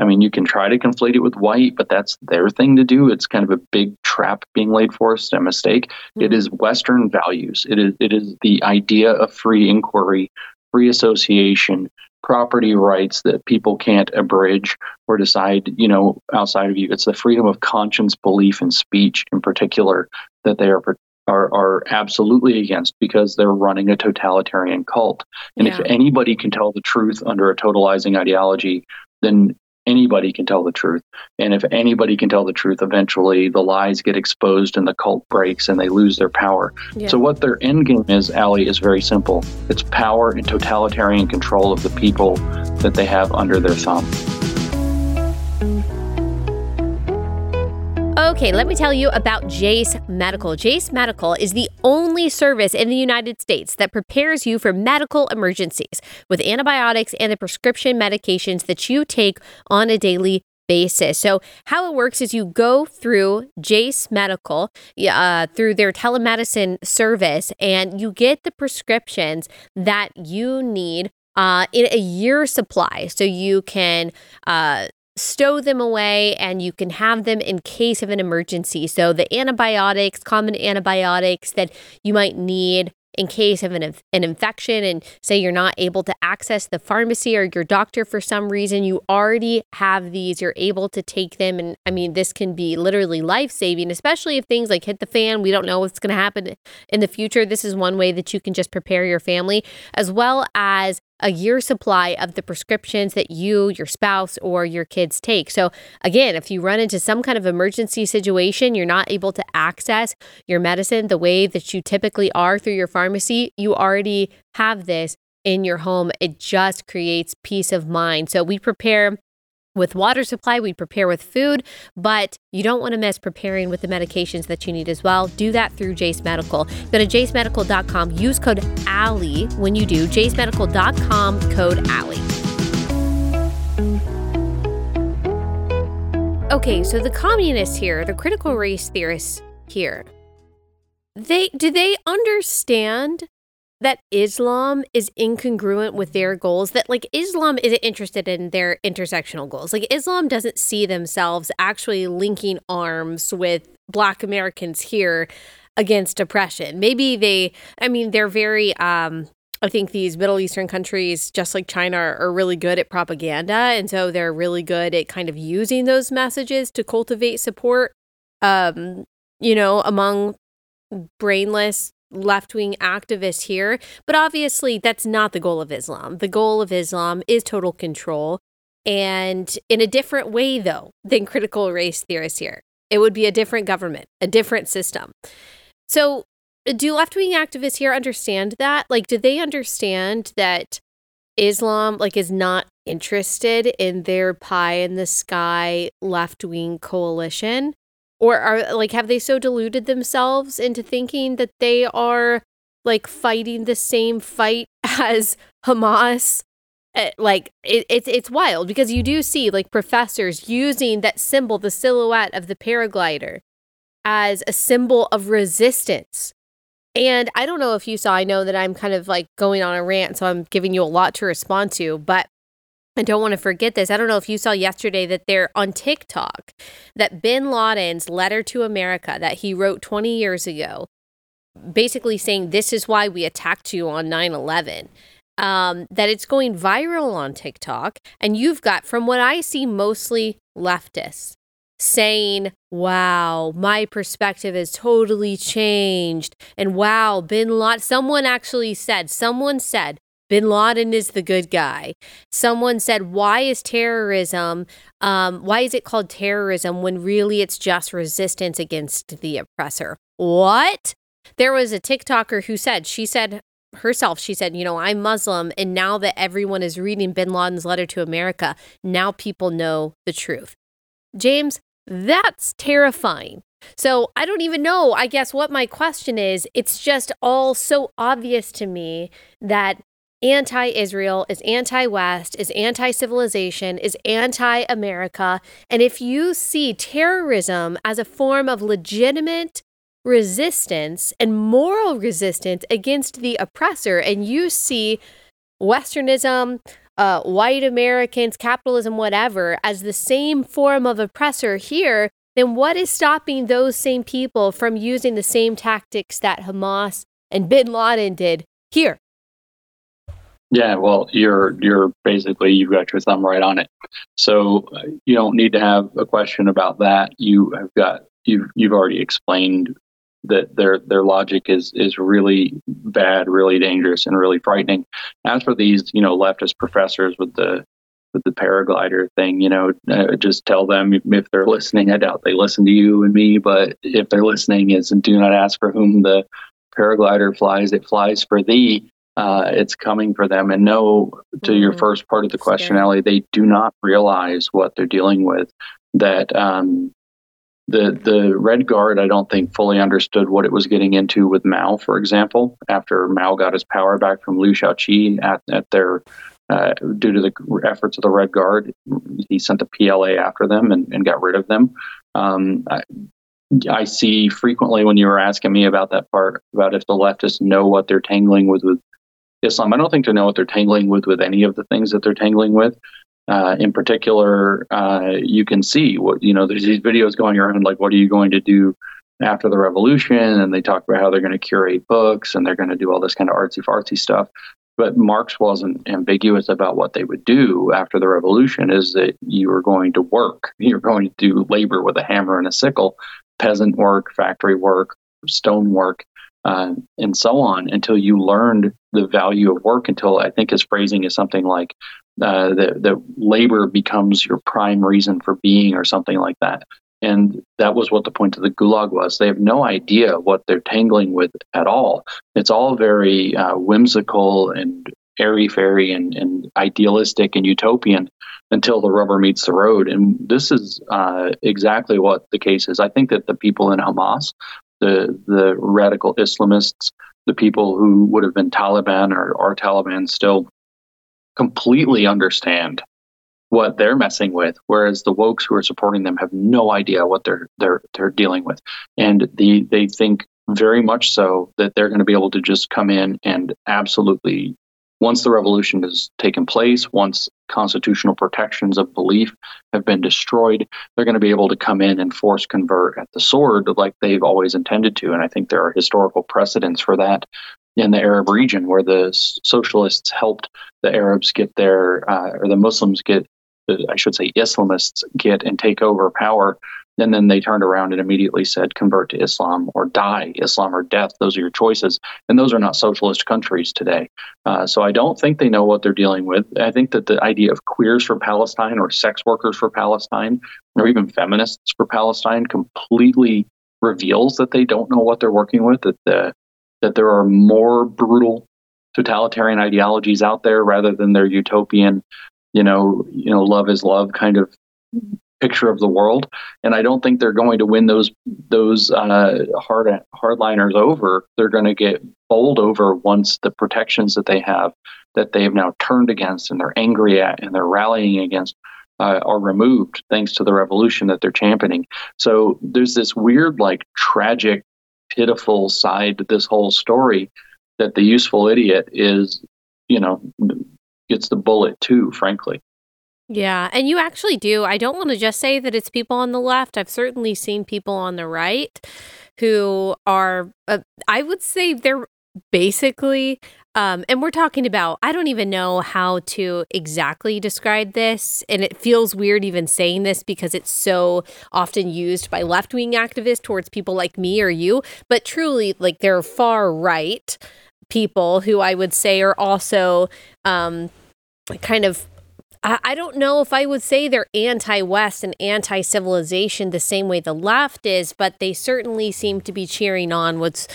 I mean, you can try to conflate it with white, but that's their thing to do. It's kind of a big trap being laid for us, a mistake. Mm-hmm. It is Western values. It is it is the idea of free inquiry, free association, property rights that people can't abridge or decide, you know, outside of you. It's the freedom of conscience, belief, and speech in particular that they are are, are absolutely against because they're running a totalitarian cult. And yeah. if anybody can tell the truth under a totalizing ideology, then anybody can tell the truth. And if anybody can tell the truth, eventually the lies get exposed and the cult breaks and they lose their power. Yeah. So, what their end game is, Allie, is very simple it's power and totalitarian control of the people that they have under their thumb. Okay, let me tell you about Jase Medical. Jase Medical is the only service in the United States that prepares you for medical emergencies with antibiotics and the prescription medications that you take on a daily basis. So, how it works is you go through Jase Medical uh, through their telemedicine service and you get the prescriptions that you need uh, in a year supply. So you can uh, stow them away and you can have them in case of an emergency. So, the antibiotics, common antibiotics that you might need in case of an, an infection and say you're not able to access the pharmacy or your doctor for some reason, you already have these, you're able to take them. And I mean, this can be literally life saving, especially if things like hit the fan, we don't know what's going to happen in the future. This is one way that you can just prepare your family, as well as a year supply of the prescriptions that you, your spouse, or your kids take. So, again, if you run into some kind of emergency situation, you're not able to access your medicine the way that you typically are through your pharmacy, you already have this in your home. It just creates peace of mind. So, we prepare with water supply, we prepare with food, but you don't want to miss preparing with the medications that you need as well. Do that through Jase Medical. Go to jasemedical.com, use code ALLIE when you do, jasemedical.com, code ALLIE. Okay, so the communists here, the critical race theorists here, they do they understand that Islam is incongruent with their goals, that like Islam isn't interested in their intersectional goals. Like Islam doesn't see themselves actually linking arms with Black Americans here against oppression. Maybe they, I mean, they're very, um, I think these Middle Eastern countries, just like China, are really good at propaganda. And so they're really good at kind of using those messages to cultivate support, um, you know, among brainless left wing activists here. But obviously, that's not the goal of Islam. The goal of Islam is total control. And in a different way, though, than critical race theorists here. It would be a different government, a different system. So, do left wing activists here understand that? Like, do they understand that Islam, like, is not interested in their pie in the sky left wing coalition? Or are like have they so deluded themselves into thinking that they are like fighting the same fight as Hamas? Uh, like it, it's it's wild because you do see like professors using that symbol the silhouette of the paraglider as a symbol of resistance. And i don't know if you saw i know that i'm kind of like going on a rant so i'm giving you a lot to respond to but I don't want to forget this. I don't know if you saw yesterday that they're on TikTok that bin Laden's letter to America that he wrote 20 years ago, basically saying, This is why we attacked you on 9 11. Um, that it's going viral on TikTok. And you've got, from what I see, mostly leftists saying, Wow, my perspective has totally changed. And wow, bin Laden, someone actually said, someone said, Bin Laden is the good guy. Someone said, Why is terrorism, um, why is it called terrorism when really it's just resistance against the oppressor? What? There was a TikToker who said, She said herself, she said, You know, I'm Muslim. And now that everyone is reading Bin Laden's letter to America, now people know the truth. James, that's terrifying. So I don't even know, I guess, what my question is. It's just all so obvious to me that anti Israel, is anti West, is anti civilization, is anti America. And if you see terrorism as a form of legitimate resistance and moral resistance against the oppressor, and you see Westernism, uh, white Americans, capitalism, whatever, as the same form of oppressor here, then what is stopping those same people from using the same tactics that Hamas and bin Laden did here? Yeah, well, you're you're basically you've got your thumb right on it. So you don't need to have a question about that. You have got you've you've already explained that their their logic is is really bad, really dangerous, and really frightening. As for these, you know, leftist professors with the with the paraglider thing, you know, uh, just tell them if they're listening. I doubt they listen to you and me, but if they're listening, is do not ask for whom the paraglider flies. It flies for thee uh, it's coming for them. And no, to mm-hmm. your first part of the question, Allie, they do not realize what they're dealing with. That um, the the Red Guard, I don't think fully understood what it was getting into with Mao, for example. After Mao got his power back from Liu Shaoqi at at their uh, due to the efforts of the Red Guard, he sent the PLA after them and, and got rid of them. Um, I, I see frequently when you were asking me about that part about if the leftists know what they're tangling with with Islam. I don't think they know what they're tangling with with any of the things that they're tangling with. Uh, in particular, uh, you can see what you know. There's these videos going around like, "What are you going to do after the revolution?" And they talk about how they're going to curate books and they're going to do all this kind of artsy fartsy stuff. But Marx wasn't ambiguous about what they would do after the revolution. Is that you were going to work, you're going to do labor with a hammer and a sickle, peasant work, factory work, stone work, uh, and so on until you learned the value of work. Until I think his phrasing is something like uh, that, that labor becomes your prime reason for being, or something like that. And that was what the point of the gulag was. They have no idea what they're tangling with at all. It's all very uh, whimsical and airy fairy and, and, idealistic and utopian until the rubber meets the road. And this is uh, exactly what the case is. I think that the people in Hamas the the radical Islamists, the people who would have been Taliban or are Taliban still, completely understand what they're messing with, whereas the wokes who are supporting them have no idea what they're they're they're dealing with, and the they think very much so that they're going to be able to just come in and absolutely once the revolution has taken place, once constitutional protections of belief have been destroyed, they're going to be able to come in and force convert at the sword like they've always intended to. And I think there are historical precedents for that in the Arab region where the socialists helped the Arabs get their, uh, or the Muslims get, I should say, Islamists get and take over power and then they turned around and immediately said, convert to Islam or die, Islam or death. Those are your choices. And those are not socialist countries today. Uh, so I don't think they know what they're dealing with. I think that the idea of queers for Palestine or sex workers for Palestine or even feminists for Palestine completely reveals that they don't know what they're working with, that, the, that there are more brutal totalitarian ideologies out there rather than their utopian, you know, you know, love is love kind of picture of the world, and I don't think they're going to win those those uh, hard hardliners over. They're going to get bowled over once the protections that they have that they have now turned against and they're angry at and they're rallying against uh, are removed thanks to the revolution that they're championing. So there's this weird, like tragic, pitiful side to this whole story that the useful idiot is, you know, gets the bullet too. Frankly. Yeah, and you actually do. I don't want to just say that it's people on the left. I've certainly seen people on the right who are, uh, I would say they're basically, um, and we're talking about, I don't even know how to exactly describe this. And it feels weird even saying this because it's so often used by left wing activists towards people like me or you. But truly, like they're far right people who I would say are also um, kind of I don't know if I would say they're anti West and anti civilization the same way the left is, but they certainly seem to be cheering on what's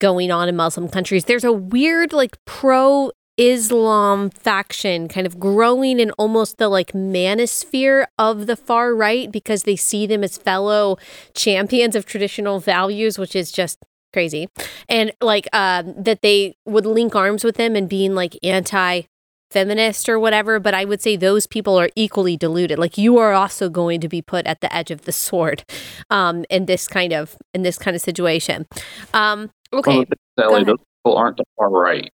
going on in Muslim countries. There's a weird, like, pro Islam faction kind of growing in almost the like manosphere of the far right because they see them as fellow champions of traditional values, which is just crazy. And like um, that they would link arms with them and being like anti feminist or whatever, but I would say those people are equally deluded. Like you are also going to be put at the edge of the sword um, in this kind of in this kind of situation. Um, okay, well, those people aren't the far right.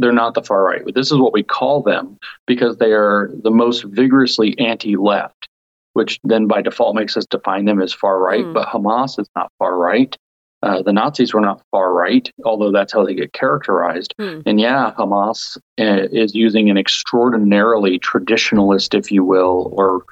They're not the far right. This is what we call them because they are the most vigorously anti-left, which then by default makes us define them as far right. Mm. But Hamas is not far right. Uh, the Nazis were not far right, although that's how they get characterized. Hmm. And yeah, Hamas uh, is using an extraordinarily traditionalist, if you will, or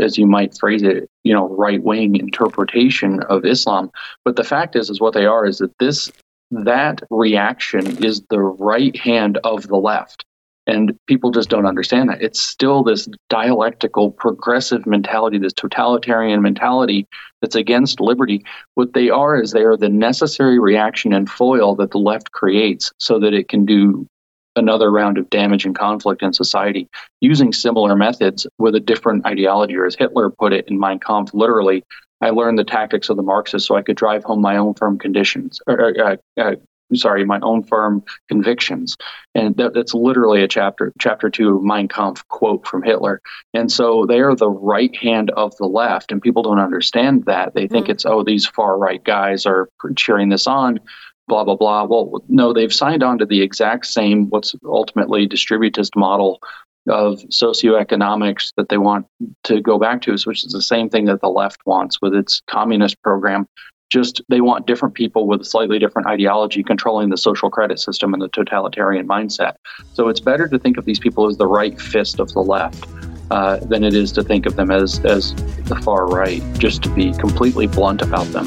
as you might phrase it, you know, right wing interpretation of Islam. But the fact is, is what they are is that this that reaction is the right hand of the left. And people just don't understand that. It's still this dialectical, progressive mentality, this totalitarian mentality that's against liberty. What they are is they are the necessary reaction and foil that the left creates so that it can do another round of damage and conflict in society using similar methods with a different ideology, or as Hitler put it in Mein Kampf, literally, I learned the tactics of the Marxists so I could drive home my own firm conditions, or, uh, uh, sorry, my own firm convictions. And that, that's literally a chapter, chapter two of Mein Kampf quote from Hitler. And so they are the right hand of the left, and people don't understand that. They think mm-hmm. it's, oh, these far right guys are cheering this on. Blah blah blah. Well, no, they've signed on to the exact same what's ultimately distributist model of socioeconomics that they want to go back to, which is the same thing that the left wants with its communist program, just they want different people with a slightly different ideology controlling the social credit system and the totalitarian mindset. So it's better to think of these people as the right fist of the left uh, than it is to think of them as as the far right. Just to be completely blunt about them.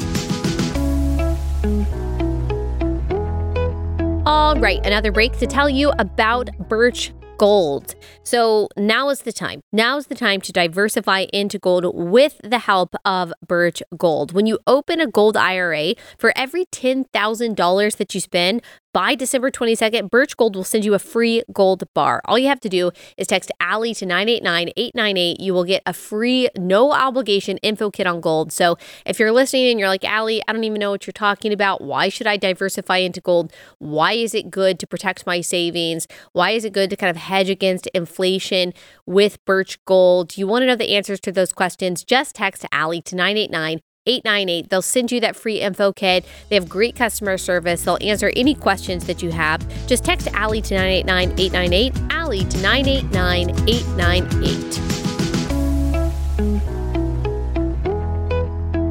All right, another break to tell you about Birch gold. So now is the time. Now is the time to diversify into gold with the help of Birch Gold. When you open a gold IRA, for every $10,000 that you spend, by December 22nd, Birch Gold will send you a free gold bar. All you have to do is text Allie to 989 898. You will get a free, no obligation info kit on gold. So if you're listening and you're like, Allie, I don't even know what you're talking about. Why should I diversify into gold? Why is it good to protect my savings? Why is it good to kind of hedge against inflation with Birch Gold? You want to know the answers to those questions? Just text Allie to 989 898. They'll send you that free info kit. They have great customer service. They'll answer any questions that you have. Just text Allie to 989 898, Allie to 989 898.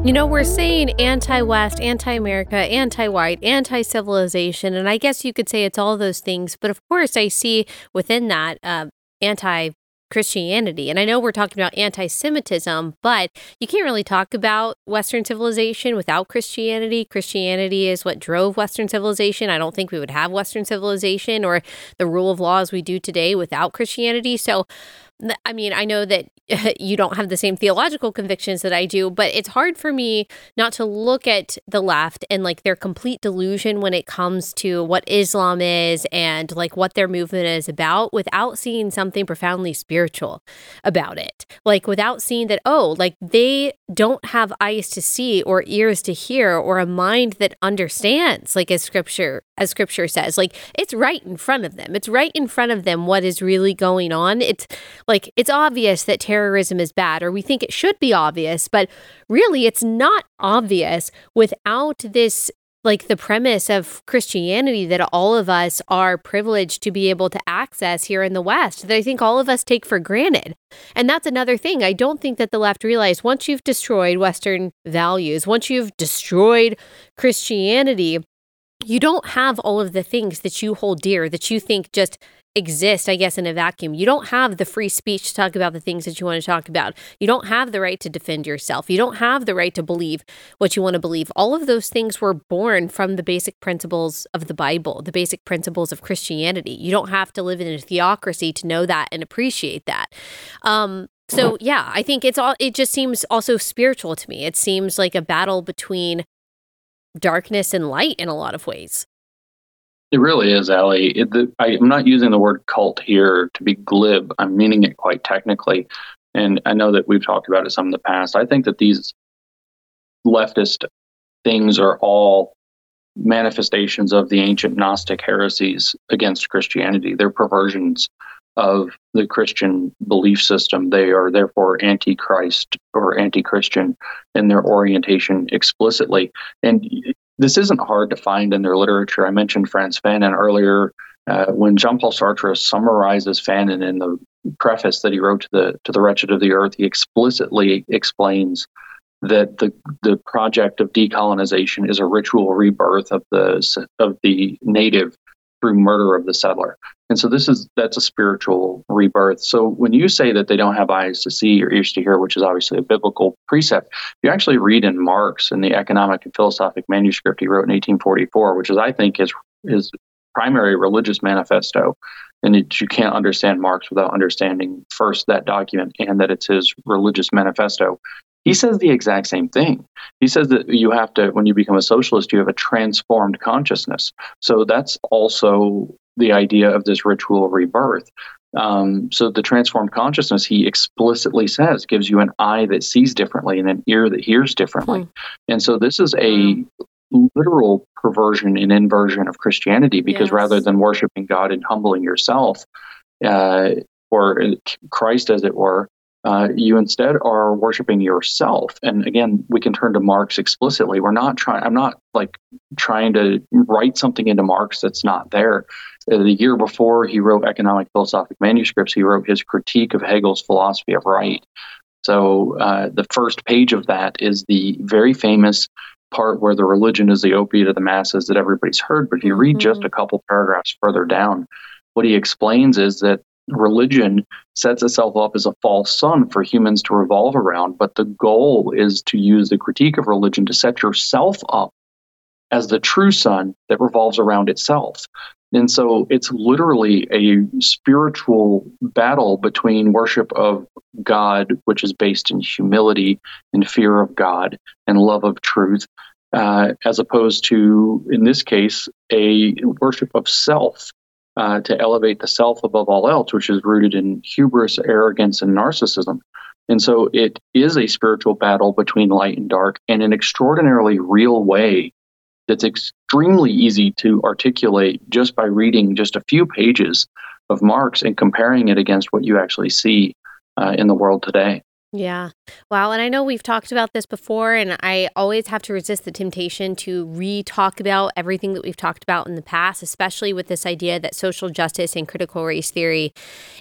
You know, we're saying anti West, anti America, anti white, anti civilization, and I guess you could say it's all those things. But of course, I see within that uh, anti Christianity. And I know we're talking about anti Semitism, but you can't really talk about Western civilization without Christianity. Christianity is what drove Western civilization. I don't think we would have Western civilization or the rule of law as we do today without Christianity. So I mean, I know that you don't have the same theological convictions that I do, but it's hard for me not to look at the left and like their complete delusion when it comes to what Islam is and like what their movement is about without seeing something profoundly spiritual about it. Like without seeing that, oh, like they don't have eyes to see or ears to hear or a mind that understands, like as scripture, as scripture says. Like it's right in front of them. It's right in front of them what is really going on. It's like it's obvious that terrorism is bad, or we think it should be obvious, but really it's not obvious without this like the premise of Christianity that all of us are privileged to be able to access here in the West that I think all of us take for granted. And that's another thing. I don't think that the left realize once you've destroyed Western values, once you've destroyed Christianity, you don't have all of the things that you hold dear that you think just exist, I guess, in a vacuum. You don't have the free speech to talk about the things that you want to talk about. You don't have the right to defend yourself. You don't have the right to believe what you want to believe. All of those things were born from the basic principles of the Bible, the basic principles of Christianity. You don't have to live in a theocracy to know that and appreciate that. Um, so yeah, I think it's all it just seems also spiritual to me. It seems like a battle between darkness and light in a lot of ways. It really is, Allie. It, the, I, am not using the word cult here to be glib. I'm meaning it quite technically. And I know that we've talked about it some in the past. I think that these leftist things are all manifestations of the ancient Gnostic heresies against Christianity. They're perversions of the Christian belief system. They are therefore anti Christ or anti Christian in their orientation explicitly. And this isn't hard to find in their literature. I mentioned Frantz Fanon earlier. Uh, when Jean Paul Sartre summarizes Fanon in the preface that he wrote to the to the Wretched of the Earth, he explicitly explains that the the project of decolonization is a ritual rebirth of the of the native through murder of the settler. And so this is that's a spiritual rebirth. So when you say that they don't have eyes to see or ears to hear, which is obviously a biblical precept, you actually read in Marx in the economic and philosophic manuscript he wrote in 1844, which is I think his his primary religious manifesto. And it, you can't understand Marx without understanding first that document and that it's his religious manifesto. He says the exact same thing. He says that you have to, when you become a socialist, you have a transformed consciousness. So that's also the idea of this ritual rebirth. Um, so the transformed consciousness, he explicitly says, gives you an eye that sees differently and an ear that hears differently. Hmm. And so this is a literal perversion and inversion of Christianity because yes. rather than worshiping God and humbling yourself, uh, or Christ, as it were, uh, you instead are worshiping yourself. And again, we can turn to Marx explicitly. We're not trying, I'm not like trying to write something into Marx that's not there. Uh, the year before he wrote Economic Philosophic Manuscripts, he wrote his critique of Hegel's philosophy of right. So uh, the first page of that is the very famous part where the religion is the opiate of the masses that everybody's heard. But if you read mm-hmm. just a couple paragraphs further down, what he explains is that religion sets itself up as a false sun for humans to revolve around, but the goal is to use the critique of religion to set yourself up as the true sun that revolves around itself. And so it's literally a spiritual battle between worship of God, which is based in humility and fear of God and love of truth, uh, as opposed to, in this case, a worship of self uh, to elevate the self above all else, which is rooted in hubris, arrogance, and narcissism. And so it is a spiritual battle between light and dark in an extraordinarily real way that's extremely easy to articulate just by reading just a few pages of Marx and comparing it against what you actually see uh, in the world today. Yeah. Wow. And I know we've talked about this before, and I always have to resist the temptation to re talk about everything that we've talked about in the past, especially with this idea that social justice and critical race theory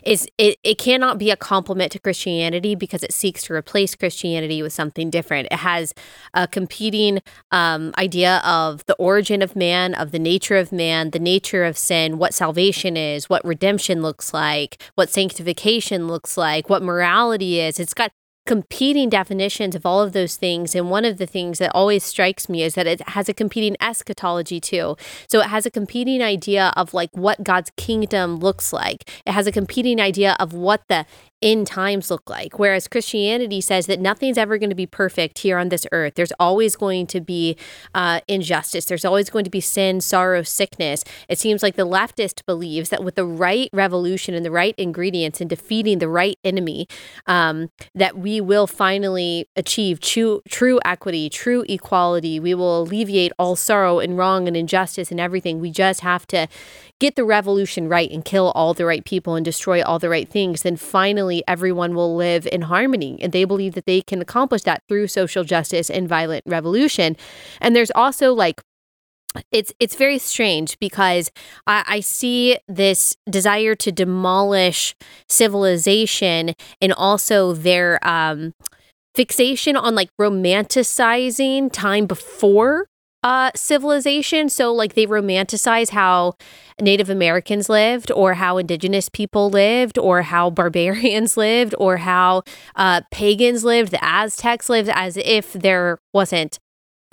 is it, it cannot be a complement to Christianity because it seeks to replace Christianity with something different. It has a competing um, idea of the origin of man, of the nature of man, the nature of sin, what salvation is, what redemption looks like, what sanctification looks like, what morality is. It's got competing definitions of all of those things. And one of the things that always strikes me is that it has a competing eschatology too. So it has a competing idea of like what God's kingdom looks like. It has a competing idea of what the end times look like. Whereas Christianity says that nothing's ever going to be perfect here on this earth. There's always going to be uh, injustice. There's always going to be sin, sorrow, sickness. It seems like the leftist believes that with the right revolution and the right ingredients and defeating the right enemy, um, that we will finally achieve true, true equity, true equality. We will alleviate all sorrow and wrong and injustice and everything. We just have to get the revolution right and kill all the right people and destroy all the right things. Then finally everyone will live in harmony. And they believe that they can accomplish that through social justice and violent revolution. And there's also like it's it's very strange because I, I, see this desire to demolish civilization and also their um, fixation on like romanticizing time before uh, civilization. So, like, they romanticize how Native Americans lived, or how Indigenous people lived, or how barbarians lived, or how uh, pagans lived, the Aztecs lived, as if there wasn't.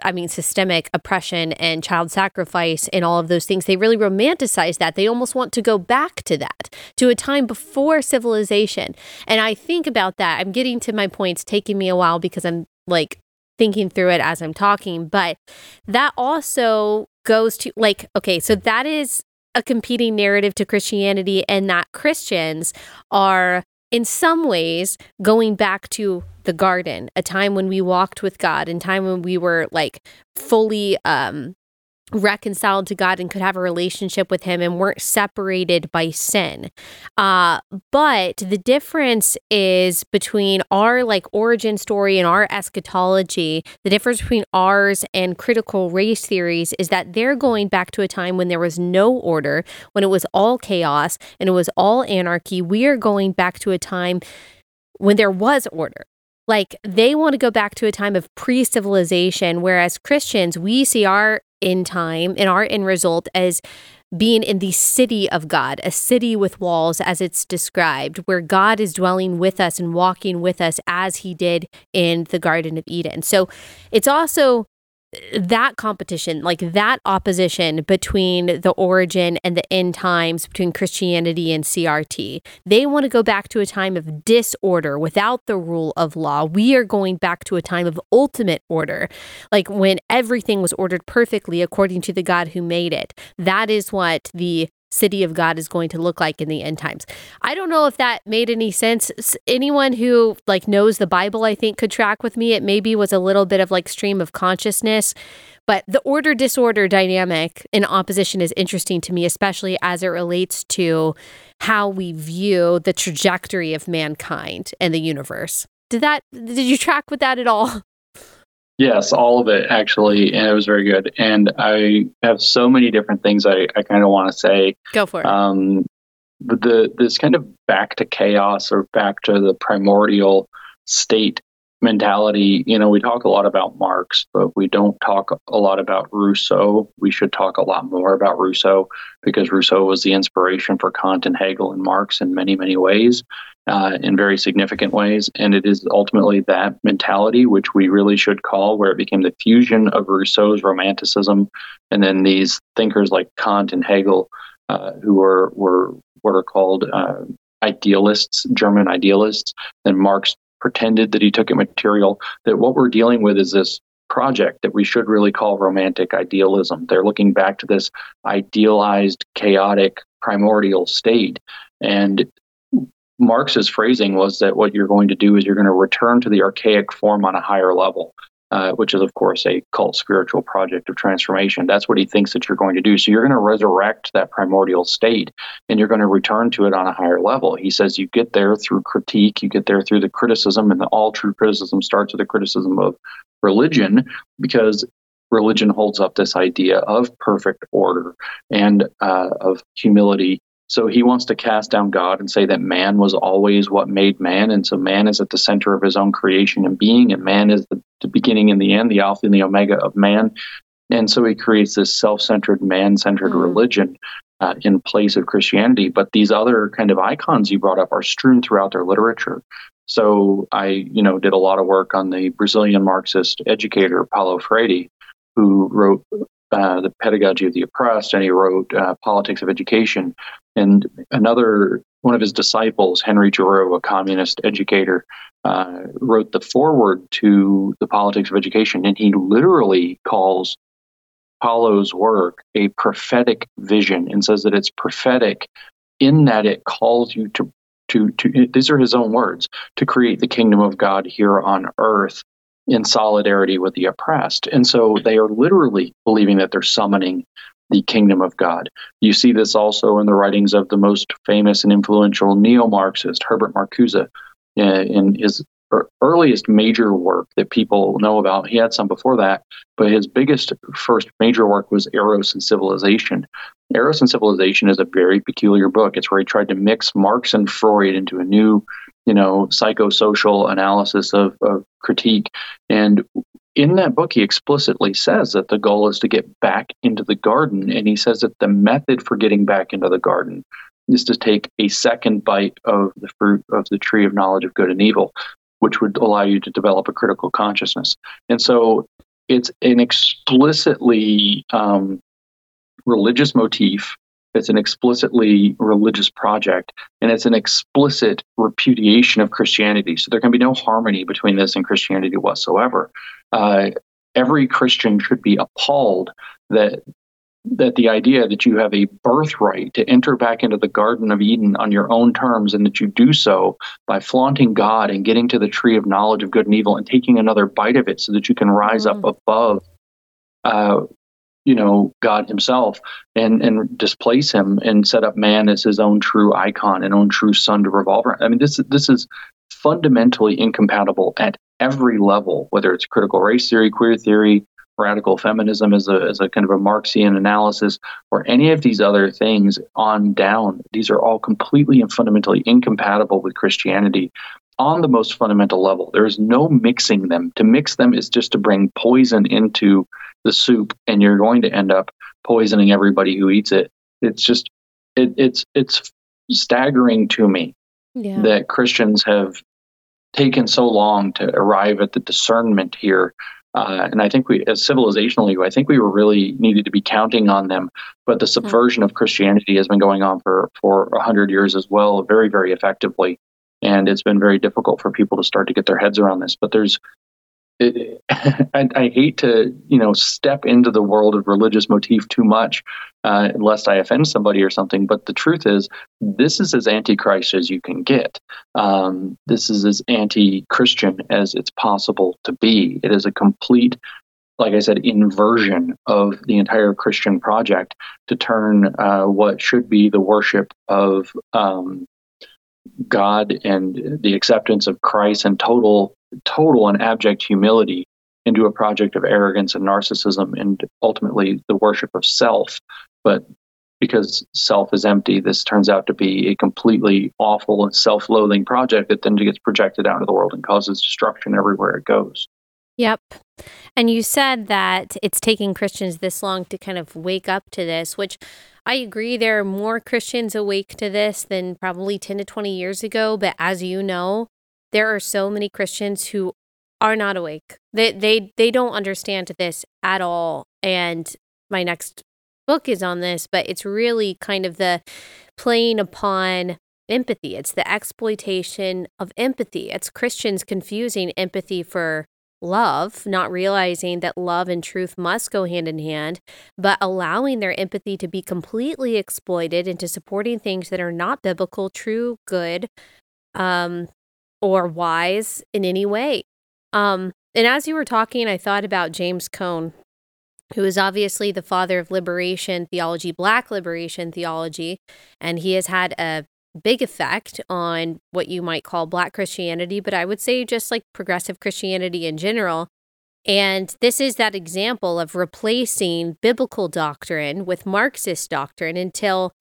I mean, systemic oppression and child sacrifice and all of those things. They really romanticize that. They almost want to go back to that, to a time before civilization. And I think about that. I'm getting to my points, taking me a while because I'm like thinking through it as I'm talking, but that also goes to like, okay, so that is a competing narrative to Christianity, and that Christians are in some ways going back to the garden, a time when we walked with God, and time when we were like fully um reconciled to God and could have a relationship with Him and weren't separated by sin. Uh, but the difference is between our like origin story and our eschatology, the difference between ours and critical race theories is that they're going back to a time when there was no order, when it was all chaos and it was all anarchy. We are going back to a time when there was order. Like they want to go back to a time of pre civilization, whereas Christians, we see our in time and our end result as being in the city of God, a city with walls as it's described, where God is dwelling with us and walking with us as he did in the Garden of Eden. So it's also that competition, like that opposition between the origin and the end times between Christianity and CRT. They want to go back to a time of disorder without the rule of law. We are going back to a time of ultimate order, like when everything was ordered perfectly according to the God who made it. That is what the city of God is going to look like in the end times. I don't know if that made any sense. Anyone who like knows the Bible, I think could track with me. It maybe was a little bit of like stream of consciousness, but the order disorder dynamic in opposition is interesting to me, especially as it relates to how we view the trajectory of mankind and the universe. Did that did you track with that at all? Yes, all of it actually, and it was very good. And I have so many different things I, I kind of want to say. Go for it. Um, the this kind of back to chaos or back to the primordial state mentality. You know, we talk a lot about Marx, but we don't talk a lot about Rousseau. We should talk a lot more about Rousseau because Rousseau was the inspiration for Kant and Hegel and Marx in many, many ways uh, in very significant ways. And it is ultimately that mentality, which we really should call, where it became the fusion of Rousseau's Romanticism and then these thinkers like Kant and Hegel, uh, who were, were what are called uh, idealists, German idealists. And Marx pretended that he took it material, that what we're dealing with is this project that we should really call romantic idealism. They're looking back to this idealized, chaotic, primordial state. And Marx's phrasing was that what you're going to do is you're going to return to the archaic form on a higher level, uh, which is, of course, a cult spiritual project of transformation. That's what he thinks that you're going to do. So you're going to resurrect that primordial state and you're going to return to it on a higher level. He says you get there through critique, you get there through the criticism, and the all true criticism starts with the criticism of religion because religion holds up this idea of perfect order and uh, of humility so he wants to cast down God and say that man was always what made man. And so man is at the center of his own creation and being, and man is the, the beginning and the end, the Alpha and the Omega of man. And so he creates this self centered, man centered mm-hmm. religion uh, in place of Christianity. But these other kind of icons you brought up are strewn throughout their literature. So I, you know, did a lot of work on the Brazilian Marxist educator Paulo Freire, who wrote uh, the pedagogy of the oppressed, and he wrote uh, Politics of Education. And another one of his disciples, Henry Giroux, a communist educator, uh, wrote the foreword to the Politics of Education, and he literally calls Paulo's work a prophetic vision, and says that it's prophetic in that it calls you to to, to these are his own words to create the kingdom of God here on earth in solidarity with the oppressed. And so they are literally believing that they're summoning the kingdom of God. You see this also in the writings of the most famous and influential neo Marxist, Herbert Marcuse, uh, in his earliest major work that people know about. He had some before that, but his biggest first major work was Eros and Civilization. Eros and Civilization is a very peculiar book. It's where he tried to mix Marx and Freud into a new you know, psychosocial analysis of, of critique. And in that book, he explicitly says that the goal is to get back into the garden. And he says that the method for getting back into the garden is to take a second bite of the fruit of the tree of knowledge of good and evil, which would allow you to develop a critical consciousness. And so it's an explicitly um, religious motif it's an explicitly religious project, and it's an explicit repudiation of Christianity. So there can be no harmony between this and Christianity whatsoever. Uh, every Christian should be appalled that that the idea that you have a birthright to enter back into the Garden of Eden on your own terms, and that you do so by flaunting God and getting to the tree of knowledge of good and evil and taking another bite of it so that you can rise mm. up above, uh, you know, God Himself and and displace Him and set up man as His own true icon and own true son to revolve around. I mean, this this is fundamentally incompatible at every level, whether it's critical race theory, queer theory, radical feminism as a, as a kind of a Marxian analysis, or any of these other things on down. These are all completely and fundamentally incompatible with Christianity on the most fundamental level. There is no mixing them. To mix them is just to bring poison into the soup, and you're going to end up poisoning everybody who eats it. It's just, it, it's, it's staggering to me yeah. that Christians have taken so long to arrive at the discernment here uh, and I think we, as civilizationally, I think we were really needed to be counting on them. But the hmm. subversion of Christianity has been going on for for a hundred years as well, very very effectively. And it's been very difficult for people to start to get their heads around this. But there's it, I, I, hate to you know step into the world of religious motif too much uh, lest I offend somebody or something. But the truth is, this is as antichrist as you can get. Um, this is as anti-Christian as it's possible to be. It is a complete like I said, inversion of the entire Christian project to turn uh, what should be the worship of um, God and the acceptance of Christ and total total and abject humility into a project of arrogance and narcissism and ultimately the worship of self. But because self is empty, this turns out to be a completely awful and self loathing project that then gets projected out into the world and causes destruction everywhere it goes. Yep. And you said that it's taking Christians this long to kind of wake up to this, which I agree. There are more Christians awake to this than probably 10 to 20 years ago. But as you know, there are so many Christians who are not awake. They they they don't understand this at all. And my next book is on this, but it's really kind of the playing upon empathy. It's the exploitation of empathy. It's Christians confusing empathy for love, not realizing that love and truth must go hand in hand, but allowing their empathy to be completely exploited into supporting things that are not biblical, true, good, um, or wise in any way. Um, and as you were talking, I thought about James Cone, who is obviously the father of liberation theology, black liberation theology, and he has had a big effect on what you might call black Christianity, but I would say just like progressive Christianity in general. And this is that example of replacing biblical doctrine with Marxist doctrine until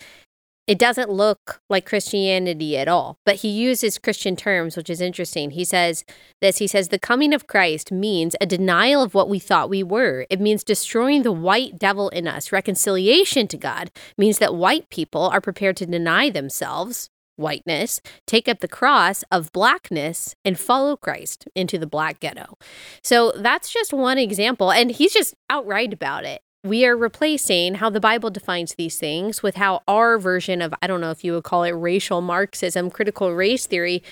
it doesn't look like Christianity at all, but he uses Christian terms, which is interesting. He says this He says, The coming of Christ means a denial of what we thought we were. It means destroying the white devil in us. Reconciliation to God means that white people are prepared to deny themselves, whiteness, take up the cross of blackness, and follow Christ into the black ghetto. So that's just one example. And he's just outright about it we are replacing how the Bible defines these things with how our version of, I don't know if you would call it racial Marxism, critical race theory,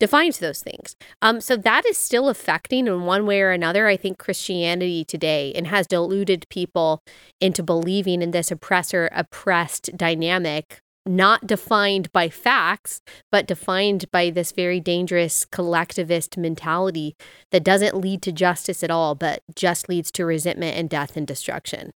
defines those things. Um, so that is still affecting in one way or another, I think, Christianity today and has deluded people into believing in this oppressor oppressed dynamic, not defined by facts, but defined by this very dangerous collectivist mentality that doesn't lead to justice at all, but just leads to resentment and death and destruction.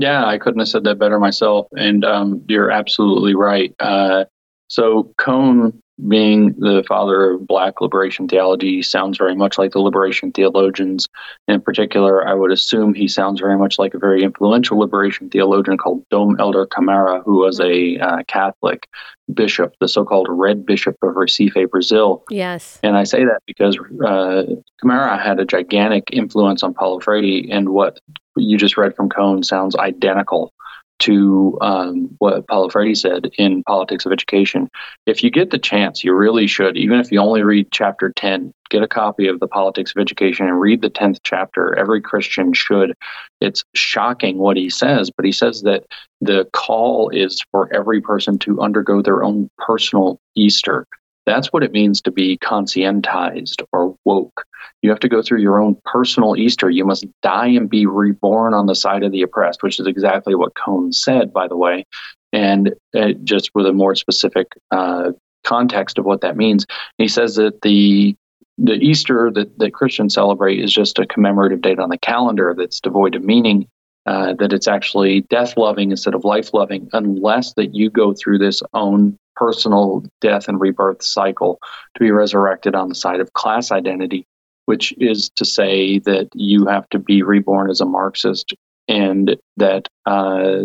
Yeah, I couldn't have said that better myself. And um, you're absolutely right. Uh, so, Cone, being the father of Black liberation theology, sounds very much like the liberation theologians. In particular, I would assume he sounds very much like a very influential liberation theologian called Dom Helder Camara, who was a uh, Catholic bishop, the so called Red Bishop of Recife, Brazil. Yes. And I say that because uh, Camara had a gigantic influence on Paulo Freire, and what you just read from Cone sounds identical to um, what Paulo Freire said in Politics of Education. If you get the chance, you really should, even if you only read chapter 10, get a copy of the Politics of Education and read the 10th chapter. Every Christian should. It's shocking what he says, but he says that the call is for every person to undergo their own personal Easter That's what it means to be conscientized or woke. You have to go through your own personal Easter. You must die and be reborn on the side of the oppressed, which is exactly what Cone said, by the way. And just with a more specific uh, context of what that means, he says that the the Easter that, that Christians celebrate is just a commemorative date on the calendar that's devoid of meaning. Uh, that it's actually death loving instead of life loving, unless that you go through this own personal death and rebirth cycle to be resurrected on the side of class identity, which is to say that you have to be reborn as a Marxist and that uh,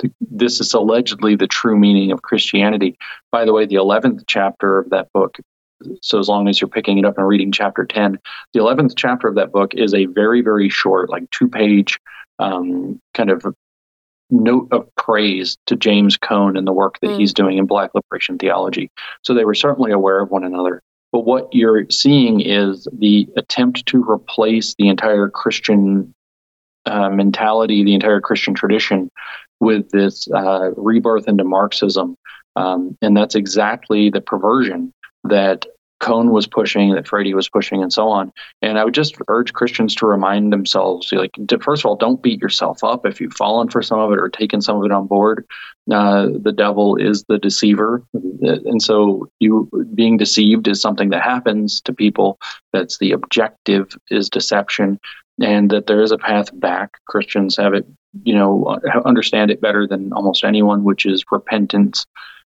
th- this is allegedly the true meaning of Christianity. By the way, the 11th chapter of that book, so as long as you're picking it up and reading chapter 10, the 11th chapter of that book is a very, very short, like two page um, kind of note of praise to James Cone and the work that mm. he's doing in Black liberation theology. So they were certainly aware of one another. But what you're seeing is the attempt to replace the entire Christian uh, mentality, the entire Christian tradition, with this uh, rebirth into Marxism. Um, and that's exactly the perversion that Cone was pushing, that Freire was pushing, and so on. And I would just urge Christians to remind themselves, like, to, first of all, don't beat yourself up if you've fallen for some of it or taken some of it on board. Uh, the devil is the deceiver, and so you being deceived is something that happens to people. That's the objective is deception, and that there is a path back. Christians have it, you know, understand it better than almost anyone, which is repentance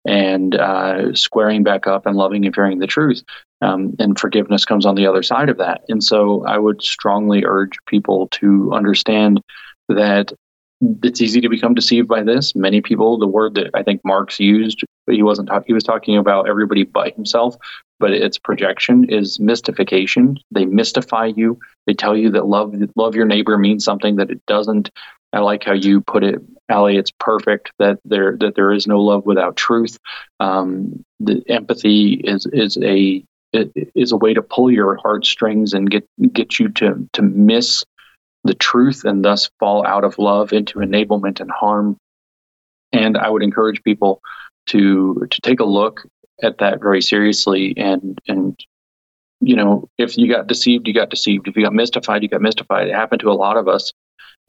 and uh, squaring back up and loving and fearing the truth. Um, and forgiveness comes on the other side of that. And so I would strongly urge people to understand that it's easy to become deceived by this. Many people, the word that I think Marx used, he wasn't talking, he was talking about everybody but himself, but its projection is mystification. They mystify you. They tell you that love, love your neighbor means something that it doesn't. I like how you put it, Allie. It's perfect that there that there is no love without truth. Um, the empathy is is a is a way to pull your heartstrings and get get you to to miss the truth and thus fall out of love into enablement and harm. And I would encourage people to to take a look at that very seriously and and you know if you got deceived you got deceived if you got mystified you got mystified it happened to a lot of us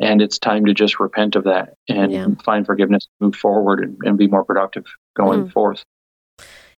and it's time to just repent of that and yeah. find forgiveness move forward and, and, be more productive going mm. forth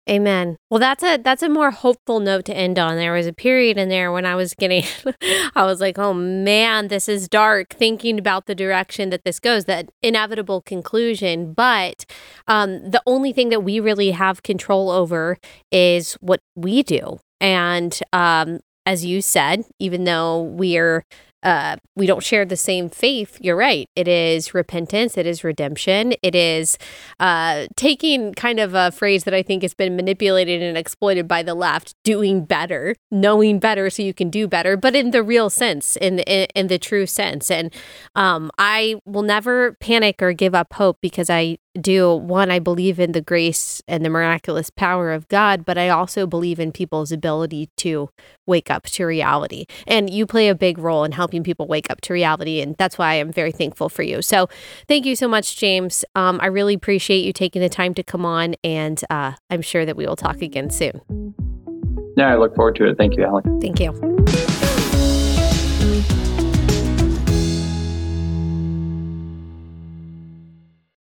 Amen. Well, that's a that's a more hopeful note to end on. There was a period in there when I was getting I was like, "Oh man, this is dark." Thinking about the direction that this goes, that inevitable conclusion, but um the only thing that we really have control over is what we do. And um as you said, even though we're uh, we don't share the same faith, you're right. It is repentance, it is redemption, it is uh, taking kind of a phrase that I think has been manipulated and exploited by the left, doing better, knowing better so you can do better, but in the real sense, in in, in the true sense. And um, I will never panic or give up hope because I do one i believe in the grace and the miraculous power of god but i also believe in people's ability to wake up to reality. And you play a big role in helping people wake up to reality and that's why i'm very thankful for you. So thank you so much james. Um, i really appreciate you taking the time to come on and uh, i'm sure that we will talk again soon. Yeah i look forward to it. Thank you Allie thank you